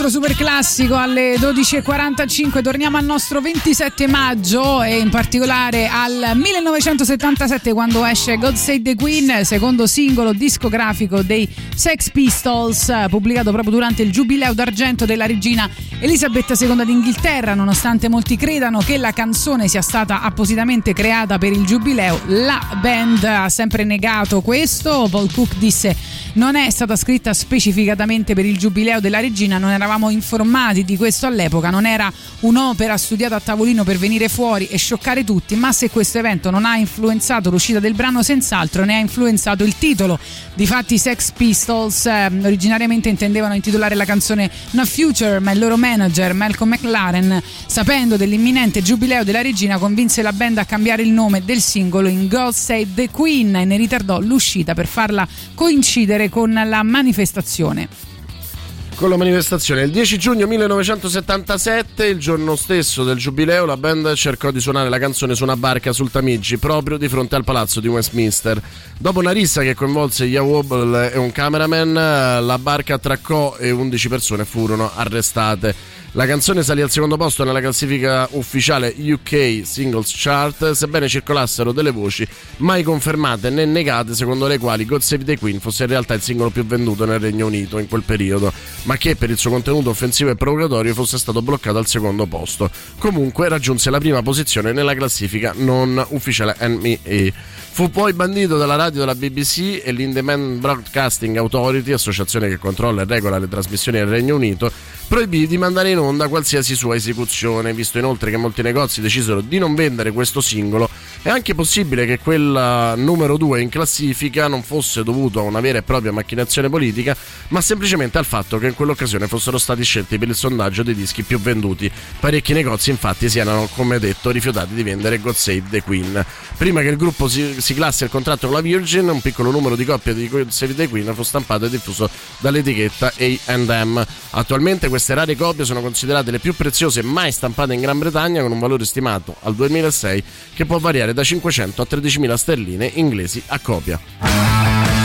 Nostro super classico alle 12.45 torniamo al nostro 27 maggio e in particolare al 1977 quando esce God Save the Queen, secondo singolo discografico dei Sex Pistols pubblicato proprio durante il giubileo d'argento della regina Elisabetta II d'Inghilterra. Nonostante molti credano che la canzone sia stata appositamente creata per il giubileo la band ha sempre negato questo. Paul Cook disse non è stata scritta specificatamente per il giubileo della regina, non eravamo informati di questo all'epoca, non era un'opera studiata a tavolino per venire fuori e scioccare tutti, ma se questo evento non ha influenzato l'uscita del brano, senz'altro ne ha influenzato il titolo. Difatti i Sex Pistols eh, originariamente intendevano intitolare la canzone No Future, ma il loro manager Malcolm McLaren, sapendo dell'imminente giubileo della regina, convinse la band a cambiare il nome del singolo in God Save the Queen e ne ritardò l'uscita per farla coincidere con la manifestazione. Con la manifestazione. Il 10 giugno 1977, il giorno stesso del giubileo, la band cercò di suonare la canzone su una barca sul Tamigi, proprio di fronte al palazzo di Westminster. Dopo una rissa che coinvolse Yahoo e un cameraman, la barca attraccò e 11 persone furono arrestate. La canzone salì al secondo posto nella classifica ufficiale UK Singles Chart, sebbene circolassero delle voci mai confermate né negate secondo le quali God Save the Queen fosse in realtà il singolo più venduto nel Regno Unito in quel periodo, ma che per il suo contenuto offensivo e provocatorio fosse stato bloccato al secondo posto. Comunque raggiunse la prima posizione nella classifica non ufficiale NME. Fu poi bandito dalla radio della BBC e l'Independent Broadcasting Authority, associazione che controlla e regola le trasmissioni nel Regno Unito, proibì di mandare in onda qualsiasi sua esecuzione, visto inoltre che molti negozi decisero di non vendere questo singolo. È anche possibile che quella numero 2 in classifica non fosse dovuto a una vera e propria macchinazione politica, ma semplicemente al fatto che in quell'occasione fossero stati scelti per il sondaggio dei dischi più venduti. Parecchi negozi infatti si erano, come detto, rifiutati di vendere God Save the Queen. Prima che il gruppo si siglasse il contratto con la Virgin, un piccolo numero di copie di God Save the Queen fu stampato e diffuso dall'etichetta A&M. Attualmente queste rare copie sono considerate le più preziose mai stampate in Gran Bretagna con un valore stimato al 2006 che può variare da 500 a 13.000 sterline inglesi a copia.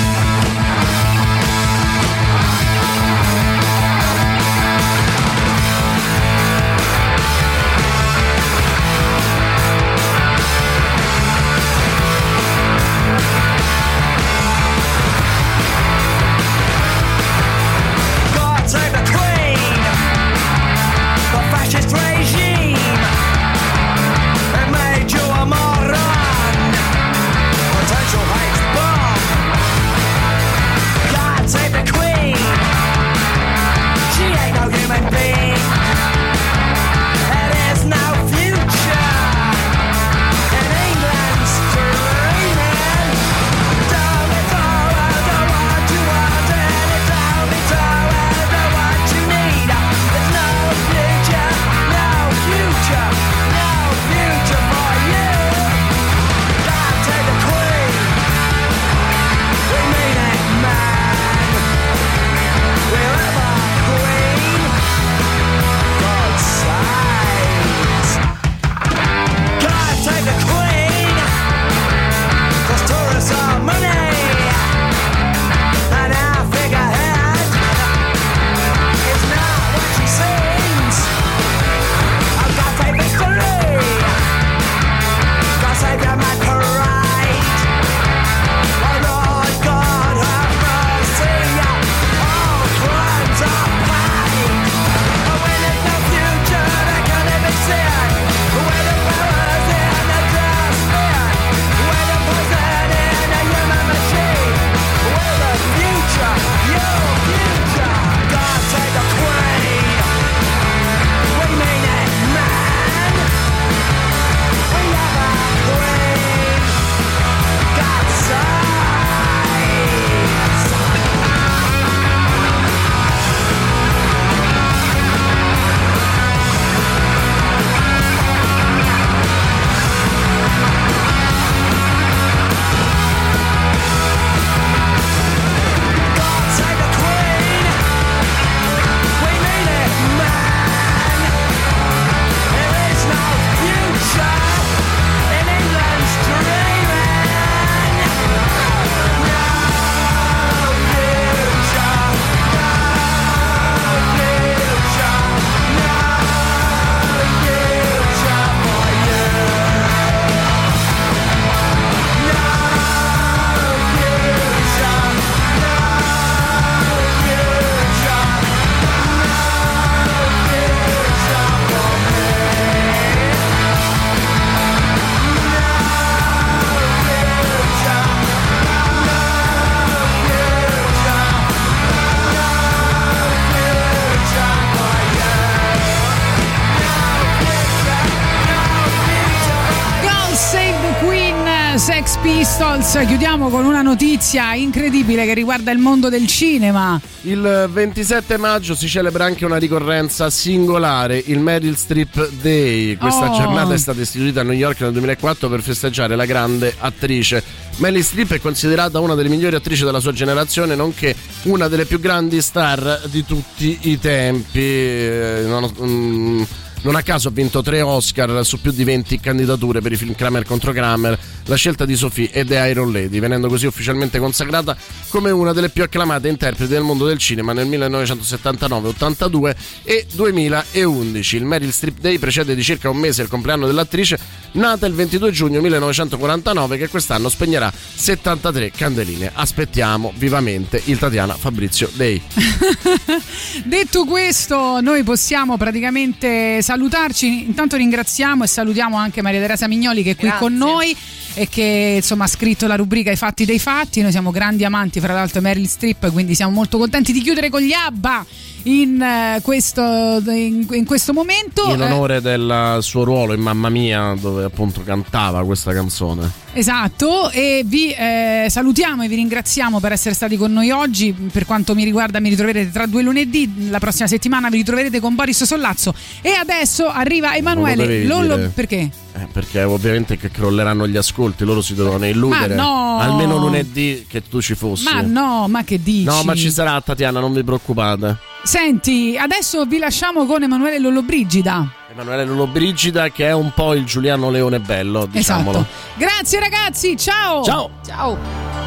Notizia incredibile che riguarda il mondo del cinema. Il 27 maggio si celebra anche una ricorrenza singolare, il Meryl Streep Day. Questa Oh. giornata è stata istituita a New York nel 2004 per festeggiare la grande attrice. Meryl Streep è considerata una delle migliori attrici della sua generazione, nonché una delle più grandi star di tutti i tempi. Eh, non- mm, non a caso ha vinto tre Oscar su più di 20 candidature per i film Kramer contro Kramer, La scelta di Sophie e The Iron Lady, venendo così ufficialmente consacrata come una delle più acclamate interpreti del mondo del cinema nel 1979, 82 e 2011. Il Meryl Streep Day precede di circa un mese il compleanno dell'attrice, nata il 22 giugno 1949, che quest'anno spegnerà 73 candeline. Aspettiamo vivamente il Tatiana Fabrizio Day. Detto questo, noi possiamo praticamente salutarci. Intanto ringraziamo e salutiamo anche Maria Teresa Mignoli che è qui con noi e che insomma ha scritto la rubrica I fatti dei fatti. Noi siamo grandi amanti, fra l'altro, Meryl Streep, quindi siamo molto contenti di chiudere con gli ABBA in, eh, questo, in, in questo momento. In Eh, onore del suo ruolo in Mamma Mia, dove appunto cantava questa canzone. Esatto, e vi eh, salutiamo e vi ringraziamo per essere stati con noi oggi. Per quanto mi riguarda, mi ritroverete tra due lunedì. La prossima settimana vi ritroverete con Boris Sollazzo. E adesso arriva Non lo Emanuele. Lollo- perché? Eh, perché ovviamente che crolleranno gli ascolti, loro si devono illudere. No! Almeno lunedì che tu ci fossi. Ma no, ma che dici? No, ma ci sarà Tatiana, non vi preoccupate. Senti, adesso vi lasciamo con Emanuele Lollobrigida. Emanuele Lollobrigida che è un po' il Giuliano Leone bello, diciamolo. Esatto. Grazie ragazzi, ciao! Ciao. Ciao!